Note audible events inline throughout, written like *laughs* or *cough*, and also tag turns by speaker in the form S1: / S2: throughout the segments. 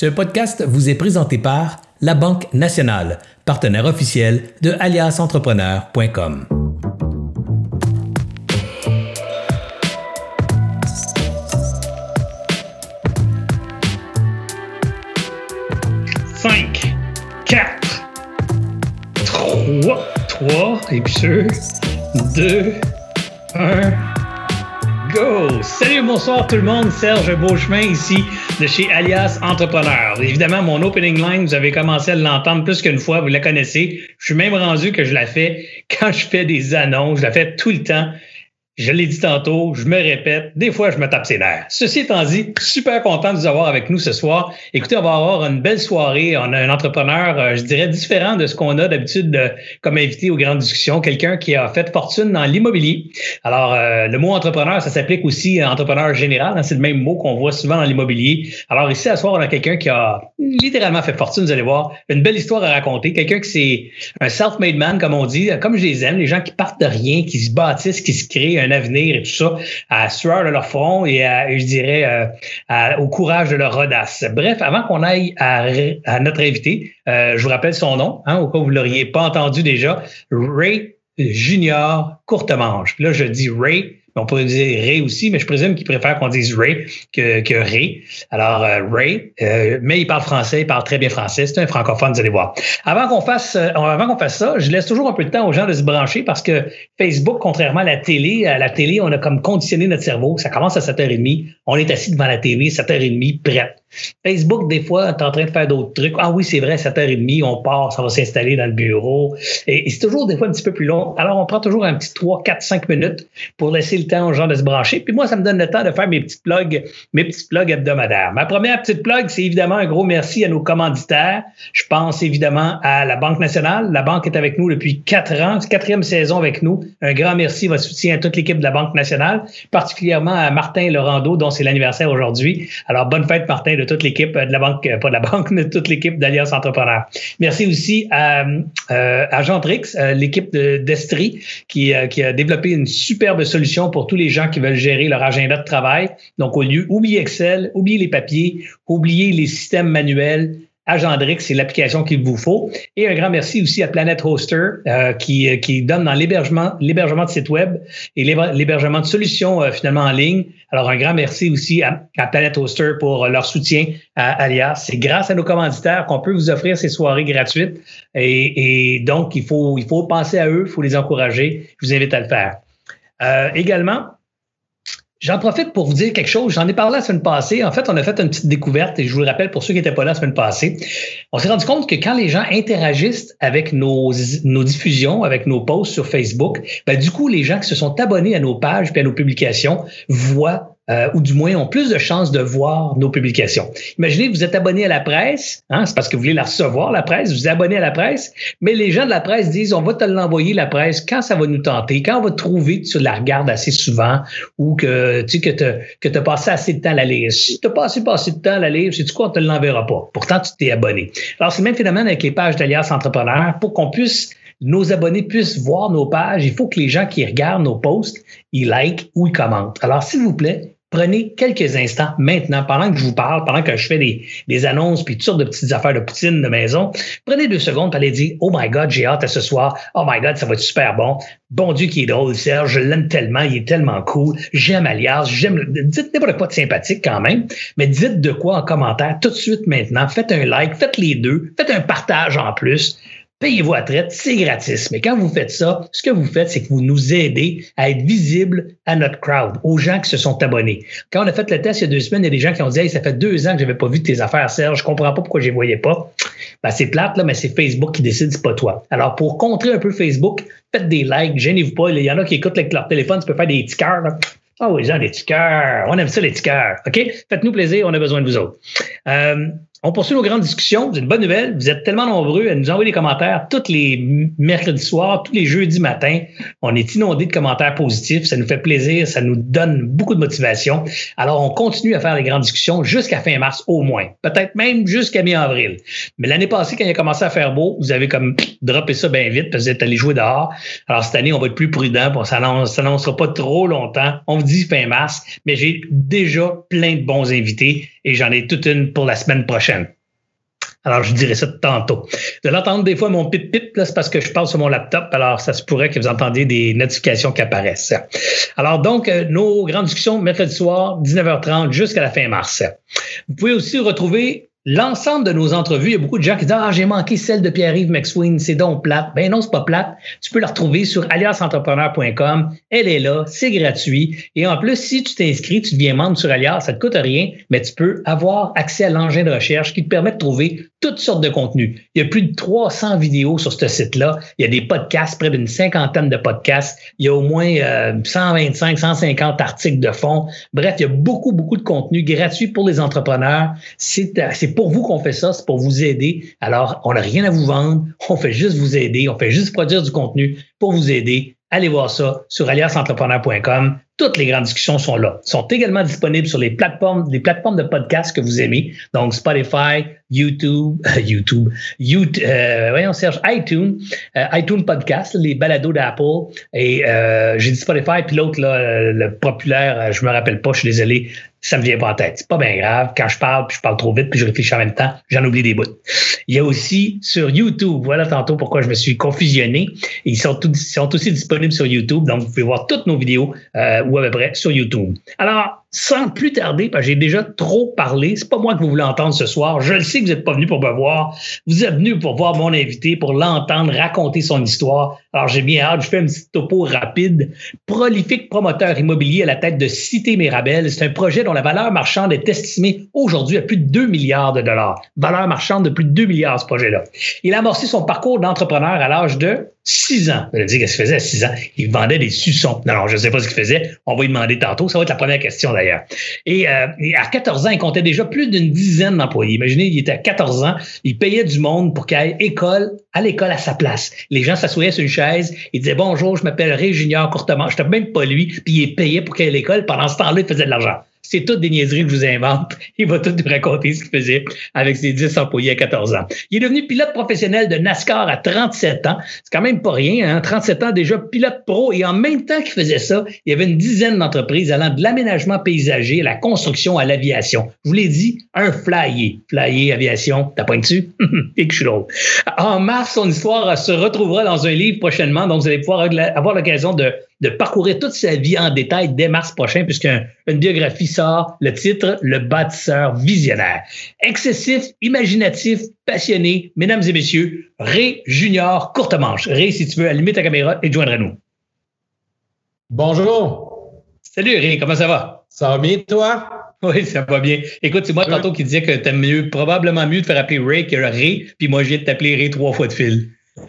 S1: Ce podcast vous est présenté par La Banque Nationale, partenaire officiel de aliasentrepreneur.com.
S2: Cinq, quatre, trois, trois, et puis sûr, deux, un, go! Salut, bonsoir tout le monde, Serge Beauchemin ici de chez Alias Entrepreneur. Évidemment, mon opening line, vous avez commencé à l'entendre plus qu'une fois, vous la connaissez. Je suis même rendu que je la fais quand je fais des annonces, je la fais tout le temps. Je l'ai dit tantôt, je me répète, des fois je me tape ses nerfs. Ceci étant dit, super content de vous avoir avec nous ce soir. Écoutez, on va avoir une belle soirée. On a un entrepreneur, euh, je dirais, différent de ce qu'on a d'habitude comme invité aux grandes discussions, quelqu'un qui a fait fortune dans l'immobilier. Alors, euh, le mot entrepreneur, ça s'applique aussi à entrepreneur général. Hein, c'est le même mot qu'on voit souvent dans l'immobilier. Alors ici, à soir, on a quelqu'un qui a littéralement fait fortune, vous allez voir. Une belle histoire à raconter. Quelqu'un qui c'est un self-made man, comme on dit, comme je les aime, les gens qui partent de rien, qui se bâtissent, qui se créent un avenir et tout ça, à sueur de leur front et, à, je dirais euh, au courage de leur audace. Bref, avant qu'on aille à, notre invité, euh, je vous rappelle son nom, hein, au cas où vous ne l'auriez pas entendu déjà, Ray Junior Courtemanche. Là, je dis Ray on pourrait dire Ray aussi, mais je présume qu'il préfère qu'on dise Ray que, que Ray. Alors, euh, Ray, euh, mais il parle français, il parle très bien français. C'est un francophone, vous allez voir. Avant qu'on fasse, euh, avant qu'on fasse ça, je laisse toujours un peu de temps aux gens de se brancher parce que Facebook, contrairement à la télé, à la télé, on a comme conditionné notre cerveau. Ça commence à 7h30. On est assis devant la télé, 7h30, prête. Facebook, des fois, tu es en train de faire d'autres trucs. Ah oui, c'est vrai, 7h30, on part, ça va s'installer dans le bureau. Et, c'est toujours des fois un petit peu plus long. Alors, on prend toujours un petit 3, 4, 5 minutes pour laisser le temps aux gens de se brancher. Puis moi, ça me donne le temps de faire mes petits plugs, mes petits plugs hebdomadaires. Ma première petite plug, c'est évidemment un gros merci à nos commanditaires. Je pense évidemment à la Banque nationale. La Banque est avec nous depuis quatre ans, quatrième saison avec nous. Un grand merci, votre soutien à toute l'équipe de la Banque nationale, particulièrement à Martin Laurando, dont c'est l'anniversaire aujourd'hui. Alors, bonne fête, Martin, de toute l'équipe de la Banque, pas de la *laughs* Banque, de toute l'équipe d'Alliance Entrepreneur. Merci aussi à, euh, à Jean euh, l'équipe d'Estrie, qui, euh, qui a développé une superbe solution pour tous les gens qui veulent gérer leur agenda de travail. Donc, au lieu, oubliez Excel, oubliez les papiers, oubliez les systèmes manuels, Agendrix, c'est l'application qu'il vous faut. Et un grand merci aussi à Planet Hoster euh, qui, qui donne dans l'hébergement, l'hébergement de sites web et l'hébergement de solutions euh, finalement en ligne. Alors un grand merci aussi à, Planet Hoster pour leur soutien à Alias. C'est grâce à nos commanditaires qu'on peut vous offrir ces soirées gratuites. Et, donc il faut il faut penser à eux, il faut les encourager. Je vous invite à le faire. Euh, également, J'en profite pour vous dire quelque chose. J'en ai parlé la semaine passée. En fait, on a fait une petite découverte et je vous le rappelle pour ceux qui n'étaient pas là la semaine passée. On s'est rendu compte que quand les gens interagissent avec nos, nos diffusions, avec nos posts sur Facebook, ben, du coup, les gens qui se sont abonnés à nos pages et à nos publications voient euh, ou du moins ont plus de chances de voir nos publications. Imaginez, vous êtes abonné à la presse, hein, c'est parce que vous voulez la recevoir, la presse, vous êtes abonné à la presse, mais les gens de la presse disent, on va te l'envoyer, la presse, quand ça va nous tenter, quand on va trouver que tu la regardes assez souvent ou que tu sais, que as passé assez de temps à la lire. Si tu as passé, passé de temps à la lire, c'est du quoi, on te l'enverra pas? Pourtant, tu t'es abonné. Alors, c'est le même phénomène avec les pages d'Alias Entrepreneur pour qu'on puisse nos abonnés puissent voir nos pages, il faut que les gens qui regardent nos posts, ils like ou ils commentent. Alors, s'il vous plaît, prenez quelques instants maintenant, pendant que je vous parle, pendant que je fais des, des annonces puis toutes sortes de petites affaires de poutine de maison, prenez deux secondes pour aller dire Oh my God, j'ai hâte à ce soir. Oh my God, ça va être super bon. Bon Dieu qui est drôle, Serge, je l'aime tellement, il est tellement cool. J'aime Alias, j'aime. Dites n'importe quoi de sympathique quand même, mais dites de quoi en commentaire tout de suite maintenant. Faites un like, faites les deux, faites un partage en plus payez-vous à traite, c'est gratis. Mais quand vous faites ça, ce que vous faites, c'est que vous nous aidez à être visibles à notre crowd, aux gens qui se sont abonnés. Quand on a fait le test il y a deux semaines, il y a des gens qui ont dit hey, ça fait deux ans que j'avais pas vu tes affaires, Serge, je comprends pas pourquoi je les voyais pas. Ben, c'est plate, là, mais c'est Facebook qui décide, c'est pas toi. Alors, pour contrer un peu Facebook, faites des likes, gênez-vous pas. Il y en a qui écoutent avec leur téléphone, tu peux faire des petits. Ah oh, oui, des petits cœurs. On aime ça, les cœurs. OK? Faites-nous plaisir, on a besoin de vous autres. Euh, on poursuit nos grandes discussions. C'est une bonne nouvelle. Vous êtes tellement nombreux à nous envoyer des commentaires tous les mercredis soirs, tous les jeudis matins. On est inondé de commentaires positifs. Ça nous fait plaisir. Ça nous donne beaucoup de motivation. Alors, on continue à faire les grandes discussions jusqu'à fin mars au moins. Peut-être même jusqu'à mi-avril. Mais l'année passée, quand il a commencé à faire beau, vous avez comme droppé ça bien vite parce que vous êtes allé jouer dehors. Alors, cette année, on va être plus prudent. On ne s'annoncera pas trop longtemps. On vous fin mars, mais j'ai déjà plein de bons invités et j'en ai toute une pour la semaine prochaine. Alors, je dirais ça tantôt. Vous allez des fois mon pip-pip, c'est parce que je parle sur mon laptop, alors ça se pourrait que vous entendiez des notifications qui apparaissent. Alors, donc, euh, nos grandes discussions mercredi soir, 19h30 jusqu'à la fin mars. Vous pouvez aussi retrouver l'ensemble de nos entrevues, il y a beaucoup de gens qui disent Ah, j'ai manqué celle de Pierre-Yves McSween, c'est donc plate. Ben non, c'est pas plate. Tu peux la retrouver sur aliasentrepreneur.com. Elle est là, c'est gratuit. Et en plus, si tu t'inscris, tu deviens membre sur Alias, ça te coûte rien, mais tu peux avoir accès à l'engin de recherche qui te permet de trouver toutes sortes de contenus. Il y a plus de 300 vidéos sur ce site-là. Il y a des podcasts, près d'une cinquantaine de podcasts. Il y a au moins 125, euh, 150 articles de fond. Bref, il y a beaucoup, beaucoup de contenu gratuit pour les entrepreneurs. C'est euh, pour vous qu'on fait ça, c'est pour vous aider. Alors, on n'a rien à vous vendre, on fait juste vous aider, on fait juste produire du contenu pour vous aider. Allez voir ça sur aliasentrepreneur.com. Toutes les grandes discussions sont là. Ils sont également disponibles sur les plateformes, les plateformes de podcasts que vous aimez. Donc, Spotify, YouTube, *laughs* YouTube, YouTube euh, voyons Serge, iTunes, euh, iTunes Podcast, les balados d'Apple. Et euh, j'ai dit Spotify, puis l'autre, là, le populaire, je me rappelle pas, je suis désolé, ça me vient pas en tête. C'est pas bien grave. Quand je parle, puis je parle trop vite, puis je réfléchis en même temps, j'en oublie des bouts. Il y a aussi sur YouTube, voilà tantôt pourquoi je me suis confusionné. Ils sont, tous, sont aussi disponibles sur YouTube, donc vous pouvez voir toutes nos vidéos euh, ou à peu près sur YouTube. Alors, sans plus tarder, parce que j'ai déjà trop parlé, c'est pas moi que vous voulez entendre ce soir. Je le sais que vous n'êtes pas venu pour me voir. Vous êtes venu pour voir mon invité, pour l'entendre raconter son histoire. Alors, j'ai bien hâte. Je fais un petit topo rapide. Prolifique promoteur immobilier à la tête de Cité Mirabel. C'est un projet dont la valeur marchande est estimée aujourd'hui à plus de 2 milliards de dollars. Valeur marchande de plus de 2 milliards, ce projet-là. Il a amorcé son parcours d'entrepreneur à l'âge de 6 ans. Vous allez dire qu'est-ce qu'il faisait à 6 ans? Il vendait des suçons. Non, non, je ne sais pas ce qu'il faisait. On va lui demander tantôt. Ça va être la première question d'ailleurs. Et, euh, à 14 ans, il comptait déjà plus d'une dizaine d'employés. Imaginez, il était à 14 ans. Il payait du monde pour qu'il aille école, à l'école à sa place. Les gens s'assoyaient sur une chaise. Il disait bonjour, je m'appelle Ray Junior Courtement. Je n'étais même pas lui. Puis il payé pour qu'il aille à l'école. Pendant ce temps-là, il faisait de l'argent. C'est toutes des niaiseries que je vous invente. *laughs* Il va tout nous raconter ce qu'il faisait avec ses 10 employés à 14 ans. Il est devenu pilote professionnel de NASCAR à 37 ans. C'est quand même pas rien, hein? 37 ans déjà pilote pro. Et en même temps qu'il faisait ça, il y avait une dizaine d'entreprises allant de l'aménagement paysager à la construction à l'aviation. Je vous l'ai dit, un flyer. Flyer, aviation, t'as pas dessus? *laughs* Et que je suis drôle. En mars, son histoire se retrouvera dans un livre prochainement. Donc, vous allez pouvoir avoir l'occasion de de parcourir toute sa vie en détail dès mars prochain, puisqu'une biographie sort, le titre Le bâtisseur visionnaire. Excessif, imaginatif, passionné, mesdames et messieurs, Ray Junior Courte Manche. Ray, si tu veux, allumer ta caméra et joindre à nous.
S3: Bonjour.
S2: Salut Ray, comment ça va?
S3: Ça va bien, toi?
S2: Oui, ça va bien. Écoute, c'est moi tantôt qui disais que t'aimes mieux, probablement mieux de faire appeler Ray que Ray, puis moi, je viens de t'appeler Ray trois fois de fil. *laughs*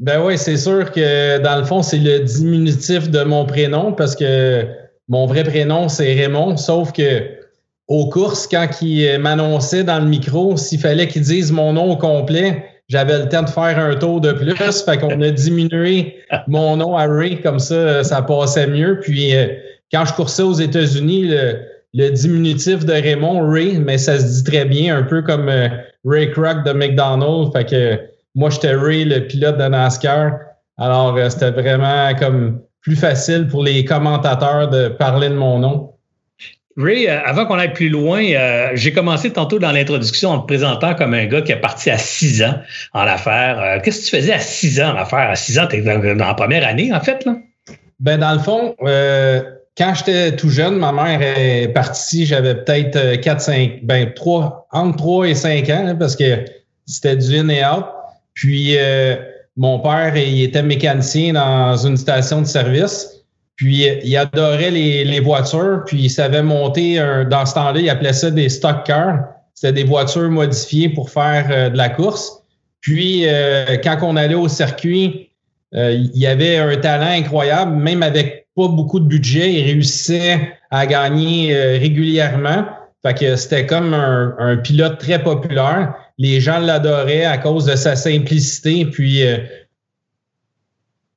S3: Ben oui, c'est sûr que dans le fond, c'est le diminutif de mon prénom parce que mon vrai prénom, c'est Raymond, sauf que aux courses, quand il m'annonçait dans le micro, s'il fallait qu'il dise mon nom au complet, j'avais le temps de faire un tour de plus. Fait qu'on a diminué *laughs* mon nom à Ray, comme ça, ça passait mieux. Puis euh, quand je coursais aux États-Unis, le, diminutif de Raymond, Ray, mais ça se dit très bien, un peu comme euh, Ray Kroc de McDonald's. Fait que moi, j'étais Ray, le pilote de NASCAR. Alors, euh, c'était vraiment comme plus facile pour les commentateurs de parler de mon nom.
S2: Ray, euh, avant qu'on aille plus loin, euh, j'ai commencé tantôt dans l'introduction en te présentant comme un gars qui est parti à six ans en affaires. Qu'est-ce que tu faisais à six ans en affaires? À six ans, tu dans, dans, la première année, en fait, là?
S3: Ben, dans le fond, quand j'étais tout jeune, ma mère est partie, j'avais peut-être 4, 5, ben, 3, entre 3 et 5 ans, parce que c'était du in et out. Puis euh, mon père, il était mécanicien dans une station de service. Puis il adorait les, voitures, puis il savait monter dans ce temps-là, il appelait ça des stock cars. C'était des voitures modifiées pour faire euh, de la course. Puis euh, quand on allait au circuit, il y avait un talent incroyable, même avec pas beaucoup de budget, il réussissait à gagner régulièrement. Fait que c'était comme un, pilote très populaire les gens l'adoraient à cause de sa simplicité, puis euh,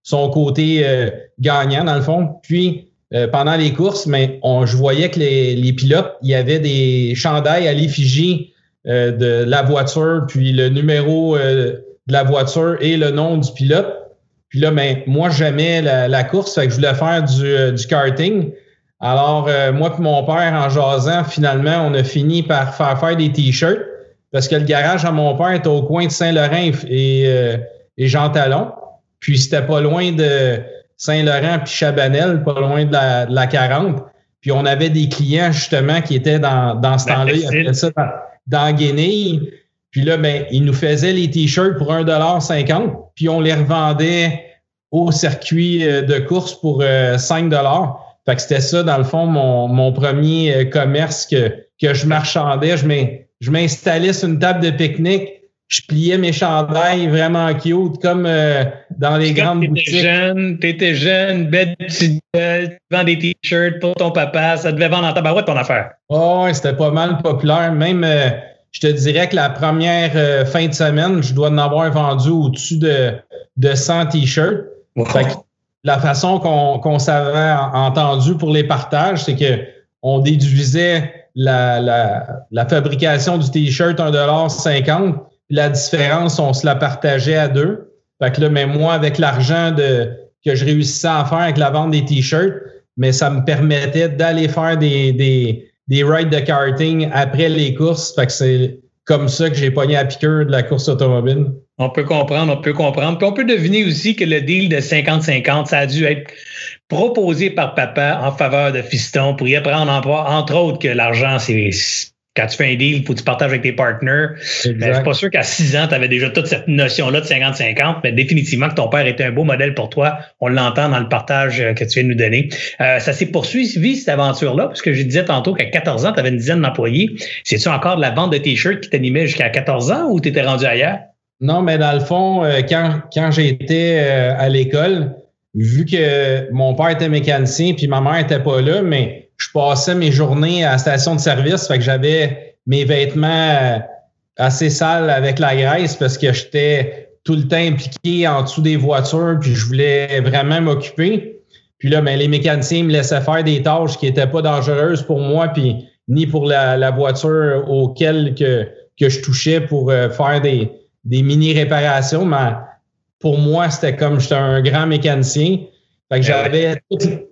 S3: son côté euh, gagnant, dans le fond. Puis, euh, pendant les courses, mais je voyais que les, pilotes, il y avait des chandails à l'effigie de la voiture, puis le numéro de la voiture et le nom du pilote. Puis là, ben, moi, j'aimais la, course, fait que je voulais faire du, du karting. Alors, moi et mon père, en jasant, finalement, on a fini par faire faire des t-shirts parce que le garage à mon père était au coin de Saint-Laurent et, et Jean Talon. Puis c'était pas loin de Saint-Laurent puis Chabanel, pas loin de la, 40. Puis on avait des clients justement qui étaient dans, dans ce temps-là, ils ça dans, dans Guinée. Puis là, ben, ils nous faisaient les t-shirts pour 1,50$, puis on les revendait au circuit euh, de course pour 5$. Euh, fait que c'était ça, dans le fond, mon, mon premier euh, commerce que, que je marchandais. Je m'installais sur une table de pique-nique je pliais mes chandails vraiment cute, comme euh, dans les grandes étais boutiques.
S2: Jeune, t'étais jeune, belle petite tu vends des t-shirts pour ton papa, ça devait vendre en tabarouette ton affaire.
S3: Oh, c'était pas mal populaire. Même, euh, je te dirais que la première euh, fin de semaine, je dois en avoir vendu au-dessus de, de 100 t-shirts. La façon qu'on s'avait entendu pour les partages, c'est que on déduisait la, la, la fabrication du t-shirt 1,50 la différence, on se la partageait à deux. Fait que là, mais moi, avec l'argent de, que je réussissais à faire avec la vente des t-shirts, mais ça me permettait d'aller faire des, des, des rides de karting après les courses. Fait que c'est comme ça que j'ai pogné à piqueur de la course automobile.
S2: On peut comprendre, on peut comprendre. Puis on peut deviner aussi que le deal de 50-50, ça a dû être proposé par papa en faveur de Fiston pour y apprendre, entre autres, que l'argent, c'est quand tu fais un deal, il faut que tu partages avec tes partners. Ben, je suis pas sûr qu'à 6 ans, tu avais déjà toute cette notion-là de 50-50, mais définitivement que ton père était un beau modèle pour toi. On l'entend dans le partage euh, que tu viens de nous donner. Euh, ça s'est poursuivi, cette aventure-là, parce que je disais tantôt qu'à 14 ans, tu avais une dizaine d'employés. C'est-tu encore de la vente de t-shirts qui t'animait jusqu'à 14 ans ou tu étais rendu ailleurs?
S3: Non, mais dans le fond, euh, quand, quand j'étais à l'école, vu que mon père était mécanicien puis ma mère était pas là, mais je passais mes journées à la station de service, fait que j'avais mes vêtements euh, assez sales avec la graisse parce que j'étais tout le temps impliqué en dessous des voitures, puis je voulais vraiment m'occuper. Puis là, ben, les mécaniciens me laissaient faire des tâches qui n'étaient pas dangereuses pour moi, puis ni pour la, voiture auquel que, que je touchais pour euh, faire des, des mini-réparations. Mais pour moi, c'était comme j'étais un grand mécanicien. Fait que j'avais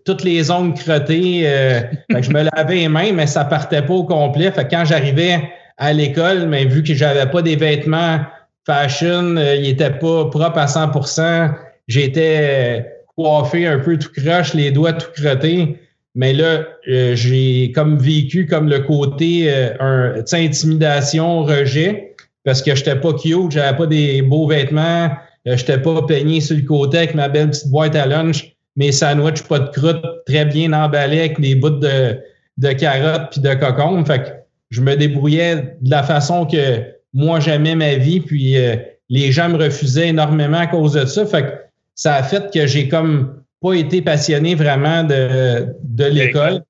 S3: toutes, les ongles crottés. Euh, *laughs* fait que je me lavais les mains, mais ça partait pas au complet. Fait que quand j'arrivais à l'école, mais vu que j'avais pas des vêtements fashion, euh, ils étaient pas propres à 100% J'étais euh, coiffé un peu tout croche, les doigts tout crottés. Mais là, j'ai comme vécu comme le côté un intimidation, rejet, parce que j'étais pas cute, j'avais pas des beaux vêtements, j'étais pas peigné sur le côté avec ma belle petite boîte à lunch mes sandwichs pas de croûte très bien emballés avec des bouts de, de carottes puis de cocon. Fait que je me débrouillais de la façon que moi j'aimais ma vie, puis euh, les gens me refusaient énormément à cause de ça. Fait que ça a fait que j'ai comme pas été passionné vraiment de, de l'école.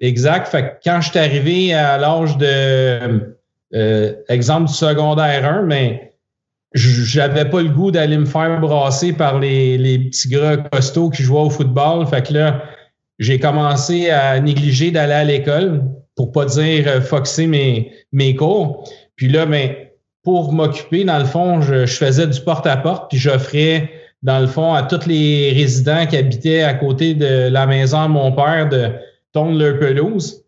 S3: Exact. Fait que quand je suis arrivé à l'âge de euh, exemple du secondaire 1, mais j'avais pas le goût d'aller me faire brasser par les, les, petits gras costauds qui jouaient au football. Fait que là, j'ai commencé à négliger d'aller à l'école pour pas dire euh, foxer mes, mes cours. Puis là, ben, pour m'occuper, dans le fond, je, faisais du porte-à-porte, puis j'offrais, dans le fond, à tous les résidents qui habitaient à côté de la maison de mon père de tondre leur pelouse.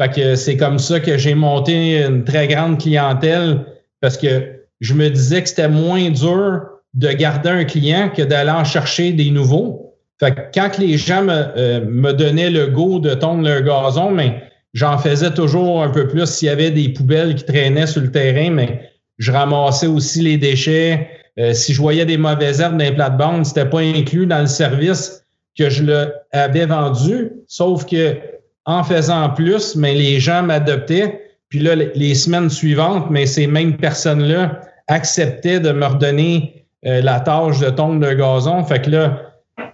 S3: Fait que c'est comme ça que j'ai monté une très grande clientèle parce que je me disais que c'était moins dur de garder un client que d'aller en chercher des nouveaux. Fait que quand les gens me, euh, me donnaient le goût de tondre le gazon, mais j'en faisais toujours un peu plus s'il y avait des poubelles qui traînaient sur le terrain, mais je ramassais aussi les déchets. Euh, si je voyais des mauvaises herbes dans les plates-bandes, c'était pas inclus dans le service que je le avais vendu, sauf que en faisant plus, mais les gens m'adoptaient. Puis là, les semaines suivantes, mais ces mêmes personnes-là acceptait de me redonner euh, la tâche de tombe de gazon. Fait que là,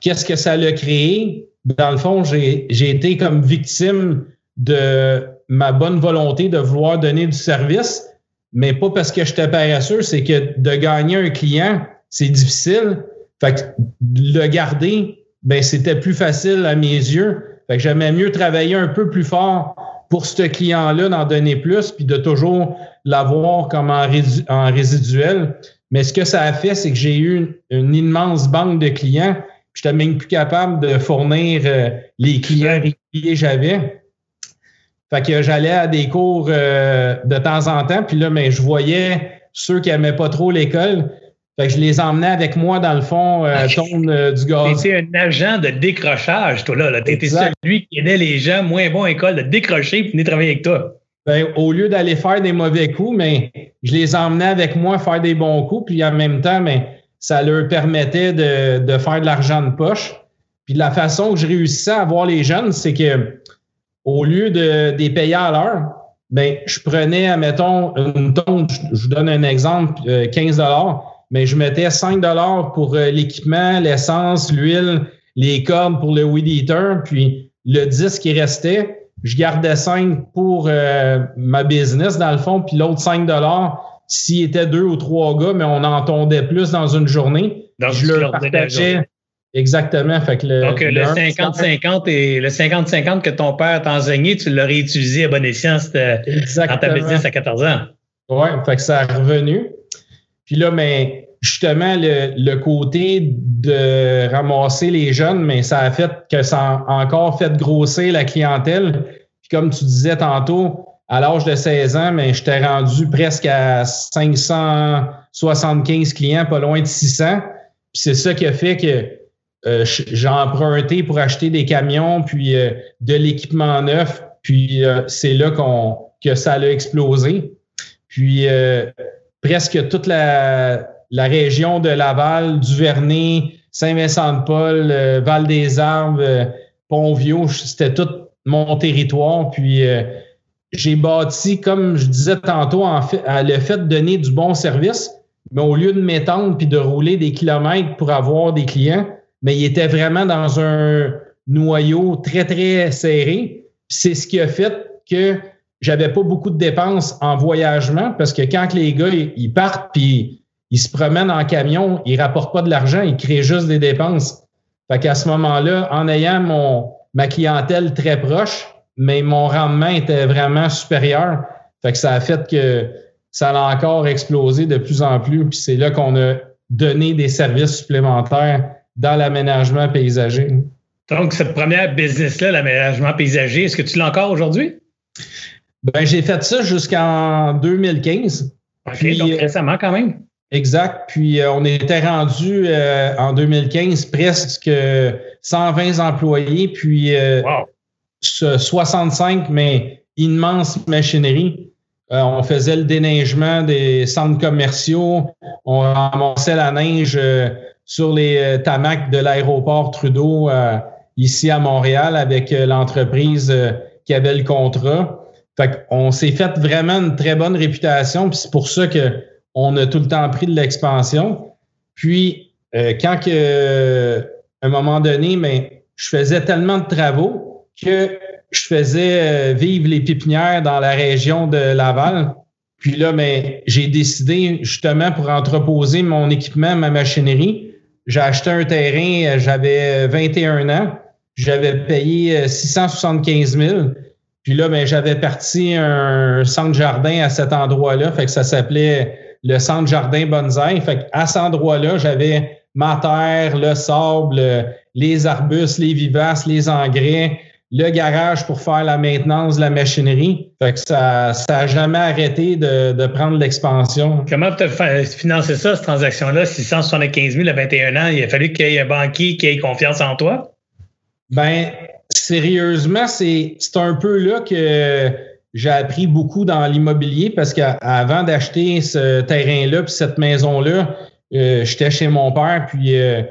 S3: qu'est-ce que ça l'a créé? Dans le fond, j'ai été comme victime de ma bonne volonté de vouloir donner du service, mais pas parce que j'étais paresseux, c'est que de gagner un client, c'est difficile. Fait que le garder, ben c'était plus facile à mes yeux. Fait que j'aimais mieux travailler un peu plus fort pour ce client-là d'en donner plus, puis de toujours l'avoir comme en, résiduel. Mais ce que ça a fait, c'est que j'ai eu une, immense banque de clients. Je n'étais même plus capable de fournir euh, les clients réguliers que j'avais. Fait que j'allais à des cours euh, de temps en temps, puis là, mais je voyais ceux qui n'aimaient pas trop l'école. Fait que je les emmenais avec moi dans le fond, euh, *laughs* euh du gaz.
S2: T'étais un agent de décrochage, toi là. là. T'étais celui qui aidait les gens moins bons à l'école de décrocher et venir travailler avec toi.
S3: Ben, au lieu d'aller faire des mauvais coups, mais je les emmenais avec moi faire des bons coups, puis en même temps, mais ça leur permettait de, de faire de l'argent de poche. Puis la façon que je réussissais à voir les jeunes, c'est que au lieu de, des payer à l'heure, ben, je prenais, admettons, une tonne, je, vous donne un exemple, 15 euh, mais je mettais 5 pour euh, l'équipement, l'essence, l'huile, les cordes pour le weed eater, puis le 10 qui restait, je gardais 5 pour euh, ma business dans le fond, puis l'autre 5 s'il était deux ou trois gars, mais on entendait plus dans une journée. je le partageais Exactement. Fait que le,
S2: Donc, le 50-50 et le 50-50 que ton père t'a enseigné, tu l'aurais utilisé à bon escient dans ta business à 14 ans.
S3: Oui, fait que ça a revenu. Puis là, mais justement, le, côté de ramasser les jeunes, mais ça a fait que ça a encore fait grossir la clientèle. Puis comme tu disais tantôt, à l'âge de 16 ans, mais j'étais rendu presque à 575 clients, pas loin de 600. Puis c'est ça qui a fait que euh, j'ai emprunté pour acheter des camions, puis euh, de l'équipement neuf, puis euh, c'est là qu'on que ça a explosé. Puis presque toute la, la, région de Laval, Duvernay, Saint-Vincent-de-Paul, Val des Arbres, Pont-Vieux, c'était tout mon territoire. Puis j'ai bâti, comme je disais tantôt, en fait, le fait de donner du bon service, mais au lieu de m'étendre puis de rouler des kilomètres pour avoir des clients, mais il était vraiment dans un noyau très, très serré. C'est ce qui a fait que j'avais pas beaucoup de dépenses en voyagement parce que quand les gars ils partent puis ils se promènent en camion, ils rapportent pas de l'argent, ils créent juste des dépenses. Fait qu'à ce moment-là, en ayant mon ma clientèle très proche, mais mon rendement était vraiment supérieur. Fait que ça a fait que ça a encore explosé de plus en plus. Puis c'est là qu'on a donné des services supplémentaires dans l'aménagement paysager.
S2: Donc, cette première business-là, l'aménagement paysager, est-ce que tu l'as encore aujourd'hui?
S3: Ben, j'ai fait ça jusqu'en 2015.
S2: OK, donc récemment quand même.
S3: Exact. Puis euh, on était rendu euh, en 2015 presque 120 employés, puis 65, euh, mais immense machinerie. on faisait le déneigement des centres commerciaux, on ramassait la neige sur les tamacs de l'aéroport Trudeau ici à Montréal avec l'entreprise qui avait le contrat. Fait qu'on s'est fait vraiment une très bonne réputation, puis c'est pour ça qu'on a tout le temps pris de l'expansion. Puis, quand que, à un moment donné, mais je faisais tellement de travaux que je faisais vivre les pépinières dans la région de Laval. Puis là, mais j'ai décidé justement pour entreposer mon équipement, ma machinerie, j'ai acheté un terrain, euh, j'avais 21 ans. J'avais payé 675 euh, 000. Puis là, ben, j'avais parti un centre jardin à cet endroit-là. Fait que ça s'appelait le centre jardin bonsaï. Fait à cet endroit-là, j'avais ma terre, le sable, les arbustes, les vivaces, les engrais, le garage pour faire la maintenance de la machinerie. Fait que ça n'a jamais arrêté de, de prendre l'expansion.
S2: Comment tu as financé ça, cette transaction-là, 675 000 à 21 ans? Il a fallu qu'il y ait un banquier qui ait confiance en toi?
S3: Ben, sérieusement, c'est un peu là que j'ai appris beaucoup dans l'immobilier parce qu'avant d'acheter ce terrain-là puis cette maison-là, euh, j'étais chez mon père, puis euh,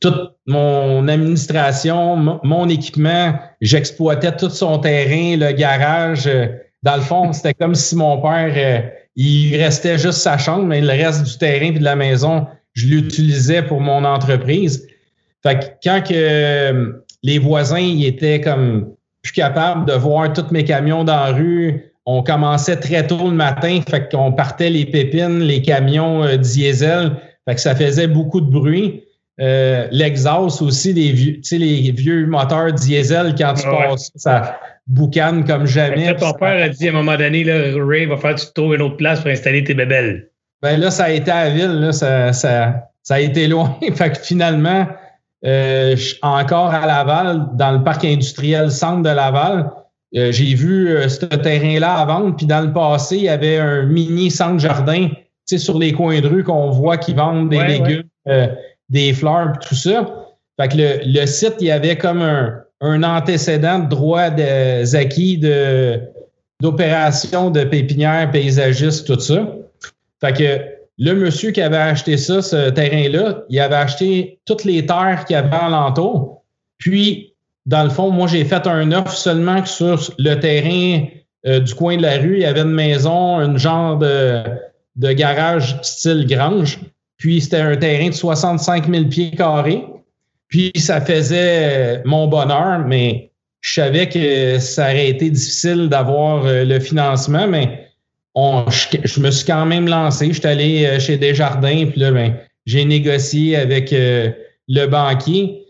S3: toute mon administration, mon équipement, j'exploitais tout son terrain, le garage. Euh, dans le fond, *laughs* c'était comme si mon père, euh, il restait juste sa chambre, mais le reste du terrain et de la maison, je l'utilisais pour mon entreprise. Fait que quand que euh, les voisins ils étaient comme plus capables de voir tous mes camions dans la rue, on commençait très tôt le matin, fait qu'on partait les pépines, les camions diesel, fait que ça faisait beaucoup de bruit. Euh, l'exhaust aussi, les vieux, les vieux moteurs diesel, quand tu passes, ça boucane comme jamais.
S2: ton père a dit à un moment donné, là, Ray va faire tu trouves une autre place pour installer tes bébelles.
S3: Ben là, ça a été à la ville, là, ça, ça, ça a été loin. *laughs* fait que finalement, euh, encore à Laval, dans le parc industriel centre de Laval, euh, j'ai vu euh, ce terrain-là à vendre. Puis dans le passé, il y avait un mini centre jardin, tu sais, sur les coins de rue qu'on voit qui vendent des légumes, des fleurs, tout ça. Fait que le, le, site, il y avait comme un, un antécédent de droit des acquis de d'opération de pépinière, paysagiste, tout ça. Fait que le monsieur qui avait acheté ça, ce terrain-là, il avait acheté toutes les terres qu'il y avait alentour. Puis, dans le fond, moi, j'ai fait un offre seulement sur le terrain euh, du coin de la rue. Il y avait une maison, un genre de, de garage style grange. Puis, c'était un terrain de 65 000 pieds carrés. Puis, ça faisait mon bonheur, mais je savais que ça aurait été difficile d'avoir euh, le financement, mais je, me suis quand même lancé. Je suis allé euh, chez Desjardins, puis là, ben, j'ai négocié avec euh, le banquier.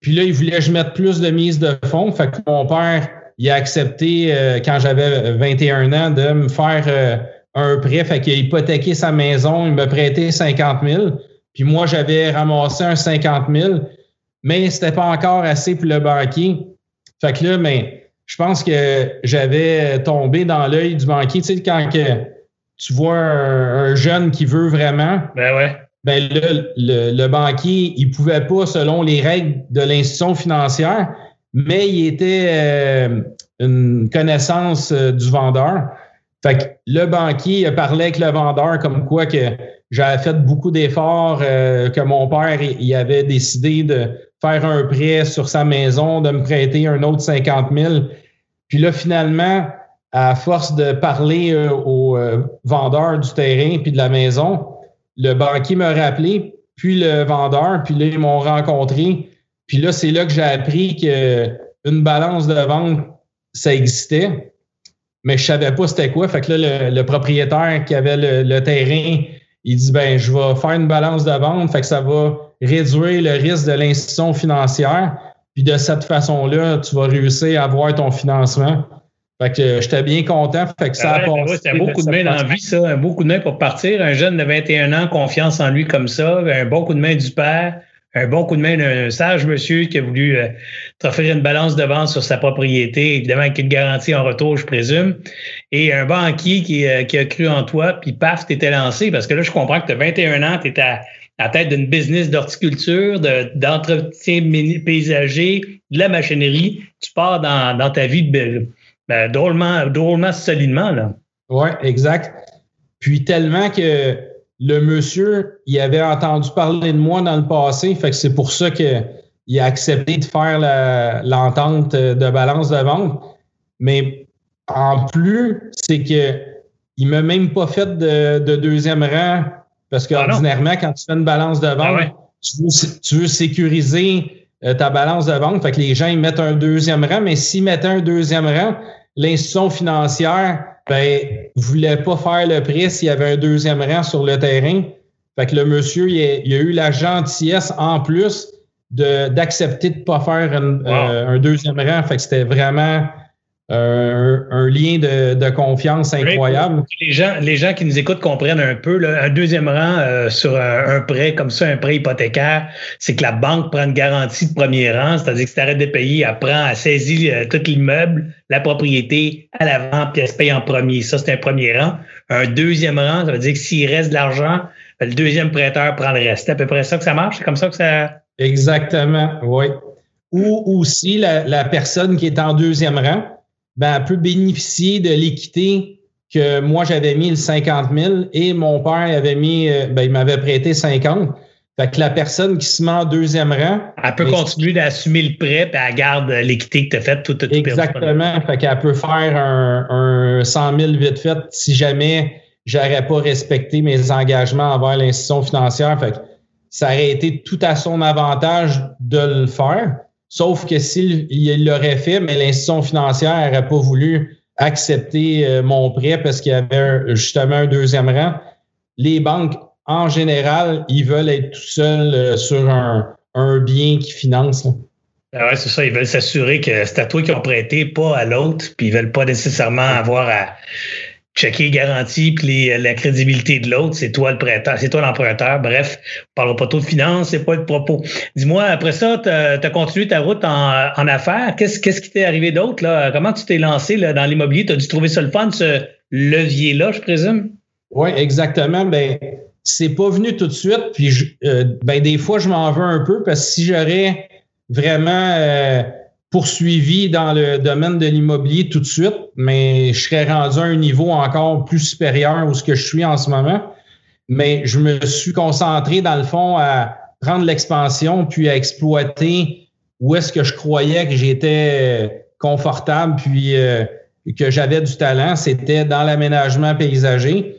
S3: Puis là, il voulait que je mette plus de mise de fonds. Fait que mon père, il a accepté, euh, quand j'avais 21 ans, de me faire un prêt. Fait qu'il a hypothéqué sa maison. Il m'a prêté 50 000. Puis moi, j'avais ramassé un 50 000. Mais c'était pas encore assez pour le banquier. Fait que là, mais ben, je pense que j'avais tombé dans l'œil du banquier. Tu sais, quand que tu vois un, jeune qui veut vraiment,
S2: ben ouais.
S3: Ben le, banquier, il pouvait pas, selon les règles de l'institution financière, mais il était euh, une connaissance euh, du vendeur. Fait que le banquier parlait avec le vendeur comme quoi que j'avais fait beaucoup d'efforts, euh, que mon père il avait décidé de faire un prêt sur sa maison, de me prêter un autre 50 000. Puis là, finalement, à force de parler euh, au euh, vendeur du terrain puis de la maison, le banquier m'a rappelé, puis le vendeur, puis là, ils m'ont rencontré. Puis là, c'est là que j'ai appris qu'une balance de vente, ça existait. Mais je savais pas c'était quoi. Fait que là, le, propriétaire qui avait le, le, terrain, il dit ben je vais faire une balance de vente, fait que ça va réduire le risque de l'institution financière. Puis de cette façon-là, tu vas réussir à avoir ton financement. Fait que j'étais bien content. Fait que ça a
S2: passé. C'est un beau coup de main dans la vie, ça. Un beau coup de main pour partir. Un jeune de 21 ans, confiance en lui comme ça. Un bon coup de main du père. Un bon coup de main d'un sage monsieur qui a voulu euh, t'offrir une balance de vente sur sa propriété, évidemment avec une garantie en retour, je présume. Et un banquier qui, euh, qui a cru en toi, puis paf, t'étais lancé. Parce que là, je comprends que tu as 21 ans, tu étais à la tête d'une business d'horticulture, d'entretien paysager, de la machinerie. Tu pars dans, ta vie ben, drôlement, drôlement solidement. Là.
S3: Oui, exact. Puis tellement que le monsieur, il avait entendu parler de moi dans le passé, fait que c'est pour ça qu'il a accepté de faire l'entente de balance de vente. Mais en plus, c'est que il m'a même pas fait de deuxième rang parce ah qu'ordinairement, quand tu fais une balance de vente, ah tu, veux, sécuriser euh, ta balance de vente. Fait que les gens ils mettent un deuxième rang, mais s'ils mettaient un deuxième rang, l'institution financière ben, voulait pas faire le prix s'il y avait un deuxième rang sur le terrain. Fait que le monsieur, il a, eu la gentillesse en plus d'accepter de ne pas faire euh, un deuxième rang. Fait que c'était vraiment un, lien de, confiance incroyable.
S2: Les gens, les gens qui nous écoutent comprennent un peu. un deuxième rang euh, sur un, prêt comme ça, un prêt hypothécaire, c'est que la banque prend une garantie de premier rang, c'est-à-dire que si tu arrêtes de payer, elle prend, elle saisit euh, tout l'immeuble, la propriété à l'avant, puis elle se paye en premier. Ça, c'est un premier rang. Un deuxième rang, ça veut dire que s'il reste de l'argent, le deuxième prêteur prend le reste. C'est à peu près ça que ça marche? C'est comme ça que ça.
S3: Exactement, oui. Ou aussi la, la personne qui est en deuxième rang ben, elle peut bénéficier de l'équité que moi, j'avais mis le 50 000 et mon père avait mis, euh, ben, il m'avait prêté 50. Fait que la personne qui se met en deuxième rang.
S2: Elle peut continuer d'assumer le prêt et elle garde l'équité que tu as faite toute, toute
S3: Exactement. Fait qu'elle peut faire un, un 100 000 vite fait si jamais j'aurais pas respecté mes engagements envers l'institution financière. Fait que ça aurait été tout à son avantage de le faire. Sauf que s'il l'aurait fait, mais l'institution financière n'aurait pas voulu accepter euh, mon prêt parce qu'il y avait justement un deuxième rang. Les banques, en général, ils veulent être tout seuls euh, sur un, bien qui finance.
S2: Ah ouais, c'est ça. Ils veulent s'assurer que c'est à toi qu'ils ont prêté, pas à l'autre. Puis ils veulent pas nécessairement avoir à checker les garanties puis la crédibilité de l'autre, c'est toi le prêteur, c'est toi l'emprunteur. Bref, on pas trop de finances, c'est pas le propos. Dis-moi, après ça, tu as, continué ta route en, en affaires. Qu'est-ce, qui t'est arrivé d'autre? Là? Comment tu t'es lancé là, dans l'immobilier? Tu as dû trouver ça le fun, ce levier-là, je présume?
S3: Oui, exactement. Ben, c'est pas venu tout de suite. Puis, euh, ben, des fois, je m'en veux un peu parce que si j'aurais vraiment euh, poursuivi dans le domaine de l'immobilier tout de suite, mais je serais rendu à un niveau encore plus supérieur où ce que je suis en ce moment. Mais je me suis concentré, dans le fond, à prendre l'expansion puis à exploiter où est-ce que je croyais que j'étais confortable puis euh, que j'avais du talent. C'était dans l'aménagement paysager.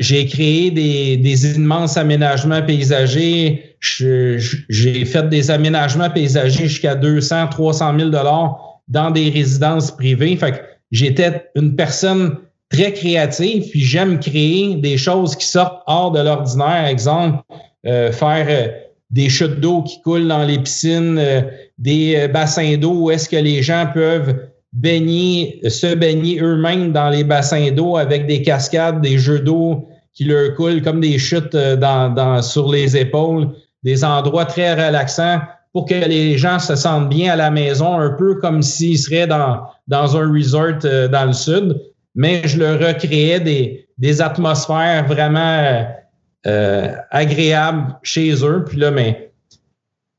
S3: J'ai créé des, des, immenses aménagements paysagers. J'ai fait des aménagements paysagers jusqu'à 200, 300 000 dollars dans des résidences privées. Fait que j'étais une personne très créative, puis j'aime créer des choses qui sortent hors de l'ordinaire. Exemple, euh, faire euh, des chutes d'eau qui coulent dans les piscines, euh, des bassins d'eau où est-ce que les gens peuvent baigner, se baigner eux-mêmes dans les bassins d'eau avec des cascades, des jeux d'eau qui leur coulent comme des chutes euh, dans, sur les épaules, des endroits très relaxants pour que les gens se sentent bien à la maison, un peu comme s'ils seraient dans, dans un resort euh, dans le sud. Mais je leur recréais des, des atmosphères vraiment euh, agréables chez eux. Puis là, mais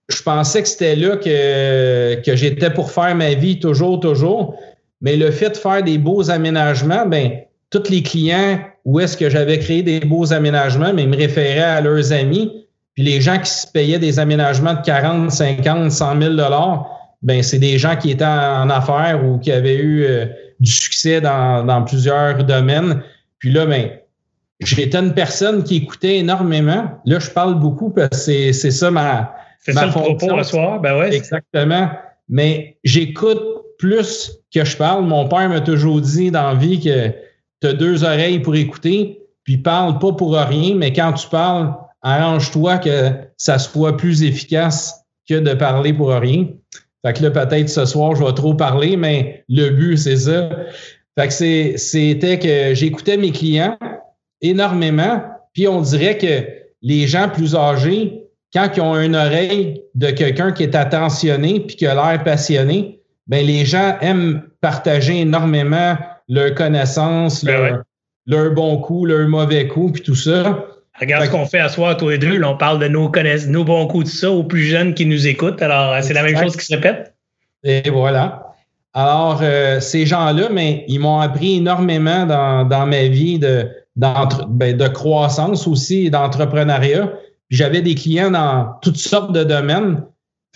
S3: je pensais que c'était là que, que j'étais pour faire ma vie toujours, toujours. Mais le fait de faire des beaux aménagements, ben, tous les clients où est-ce que j'avais créé des beaux aménagements, mais ils me référaient à leurs amis. Puis les gens qui se payaient des aménagements de 40, 50, 100 000 dollars, ben c'est des gens qui étaient en affaires ou qui avaient eu euh, du succès dans, dans, plusieurs domaines. Puis là, ben, j'étais une personne qui écoutait énormément. Là, je parle beaucoup parce que c'est ça ma,
S2: c'est ça le propos soir, ben ouais.
S3: Exactement. Mais j'écoute plus que je parle. Mon père m'a toujours dit dans la vie que tu as deux oreilles pour écouter, puis parle pas pour rien, mais quand tu parles, arrange-toi que ça soit plus efficace que de parler pour rien. Fait que là, peut-être ce soir, je vais trop parler, mais le but, c'est ça. Fait que c'était que j'écoutais mes clients énormément, puis on dirait que les gens plus âgés, quand ils ont une oreille de quelqu'un qui est attentionné puis qui a l'air passionné, ben les gens aiment partager énormément leurs connaissances, ben leur, bons coups, leurs mauvais coups, puis tout ça.
S2: Regarde ce qu'on fait à soir, tous les deux. Là, on parle de nos, nos bons coups, tout ça, aux plus jeunes qui nous écoutent. Alors, c'est la même chose qui se répète.
S3: Et voilà. Alors, euh, ces gens-là, mais ils m'ont appris énormément dans, dans ma vie de, ben, de croissance aussi et d'entrepreneuriat j'avais des clients dans toutes sortes de domaines.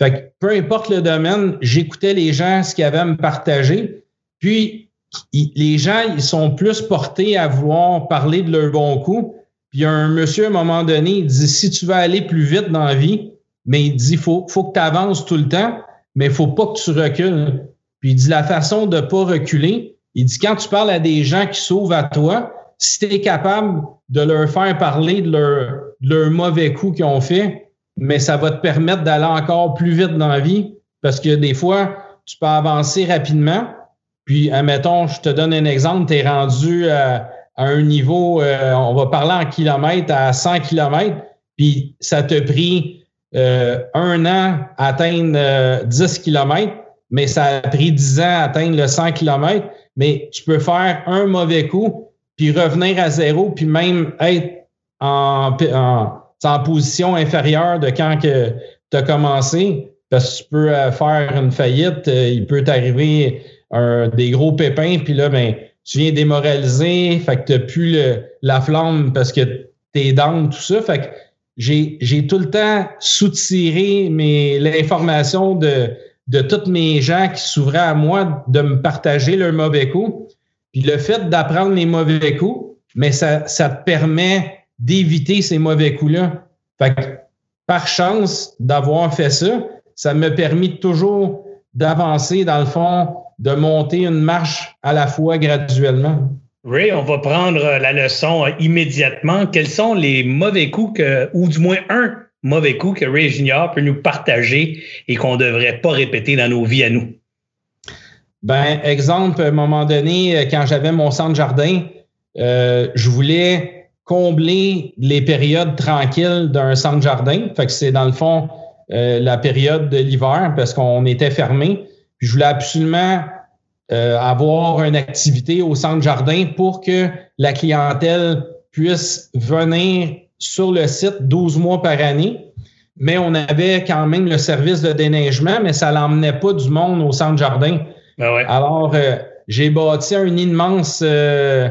S3: Fait que peu importe le domaine, j'écoutais les gens, ce qu'ils avaient à me partager. Puis, les gens, ils sont plus portés à vouloir parler de leur bon coup. Puis, il y a un monsieur, à un moment donné, il dit, si tu veux aller plus vite dans la vie, mais il dit, faut, faut que tu avances tout le temps, mais il faut pas que tu recules. Puis, il dit, la façon de pas reculer, il dit, quand tu parles à des gens qui s'ouvrent à toi, si tu es capable de leur faire parler de leur, leur mauvais coup qu'ils ont fait, mais ça va te permettre d'aller encore plus vite dans la vie parce que des fois, tu peux avancer rapidement. Puis, admettons, je te donne un exemple, tu es rendu à, un niveau, euh, on va parler en kilomètres, à 100 kilomètres, puis ça te pris euh, un an à atteindre 10 euh, kilomètres, mais ça a pris 10 ans à atteindre le 100 kilomètres. Mais tu peux faire un mauvais coup, puis revenir à zéro, puis même être en, en, position inférieure de quand que tu as commencé, parce que tu peux euh, faire une faillite, euh, il peut t'arriver des gros pépins, puis là, ben, tu viens démoraliser, fait que tu n'as plus le, la flamme parce que t'es dans tout ça. Fait que j'ai, j'ai tout le temps soutiré l'information de, de tous mes gens qui s'ouvraient à moi de me partager leurs mauvais coups. Puis le fait d'apprendre les mauvais coups, mais ça, ça te permet d'éviter ces mauvais coups-là. Fait que, par chance d'avoir fait ça, ça m'a permis toujours d'avancer, dans le fond, de monter une marche à la fois graduellement.
S2: Ray, on va prendre la leçon immédiatement. Quels sont les mauvais coups que, ou du moins un mauvais coup que Ray Junior peut nous partager et qu'on ne devrait pas répéter dans nos vies à nous?
S3: Ben, exemple, à un moment donné, quand j'avais mon centre jardin, je voulais combler les périodes tranquilles d'un centre jardin. Fait que c'est dans le fond la période de l'hiver parce qu'on était fermé. je voulais absolument avoir une activité au centre jardin pour que la clientèle puisse venir sur le site 12 mois par année mais on avait quand même le service de déneigement, mais ça n'emmenait pas du monde au centre jardin.
S2: Ben ouais.
S3: Alors, euh, j'ai bâti un immense euh,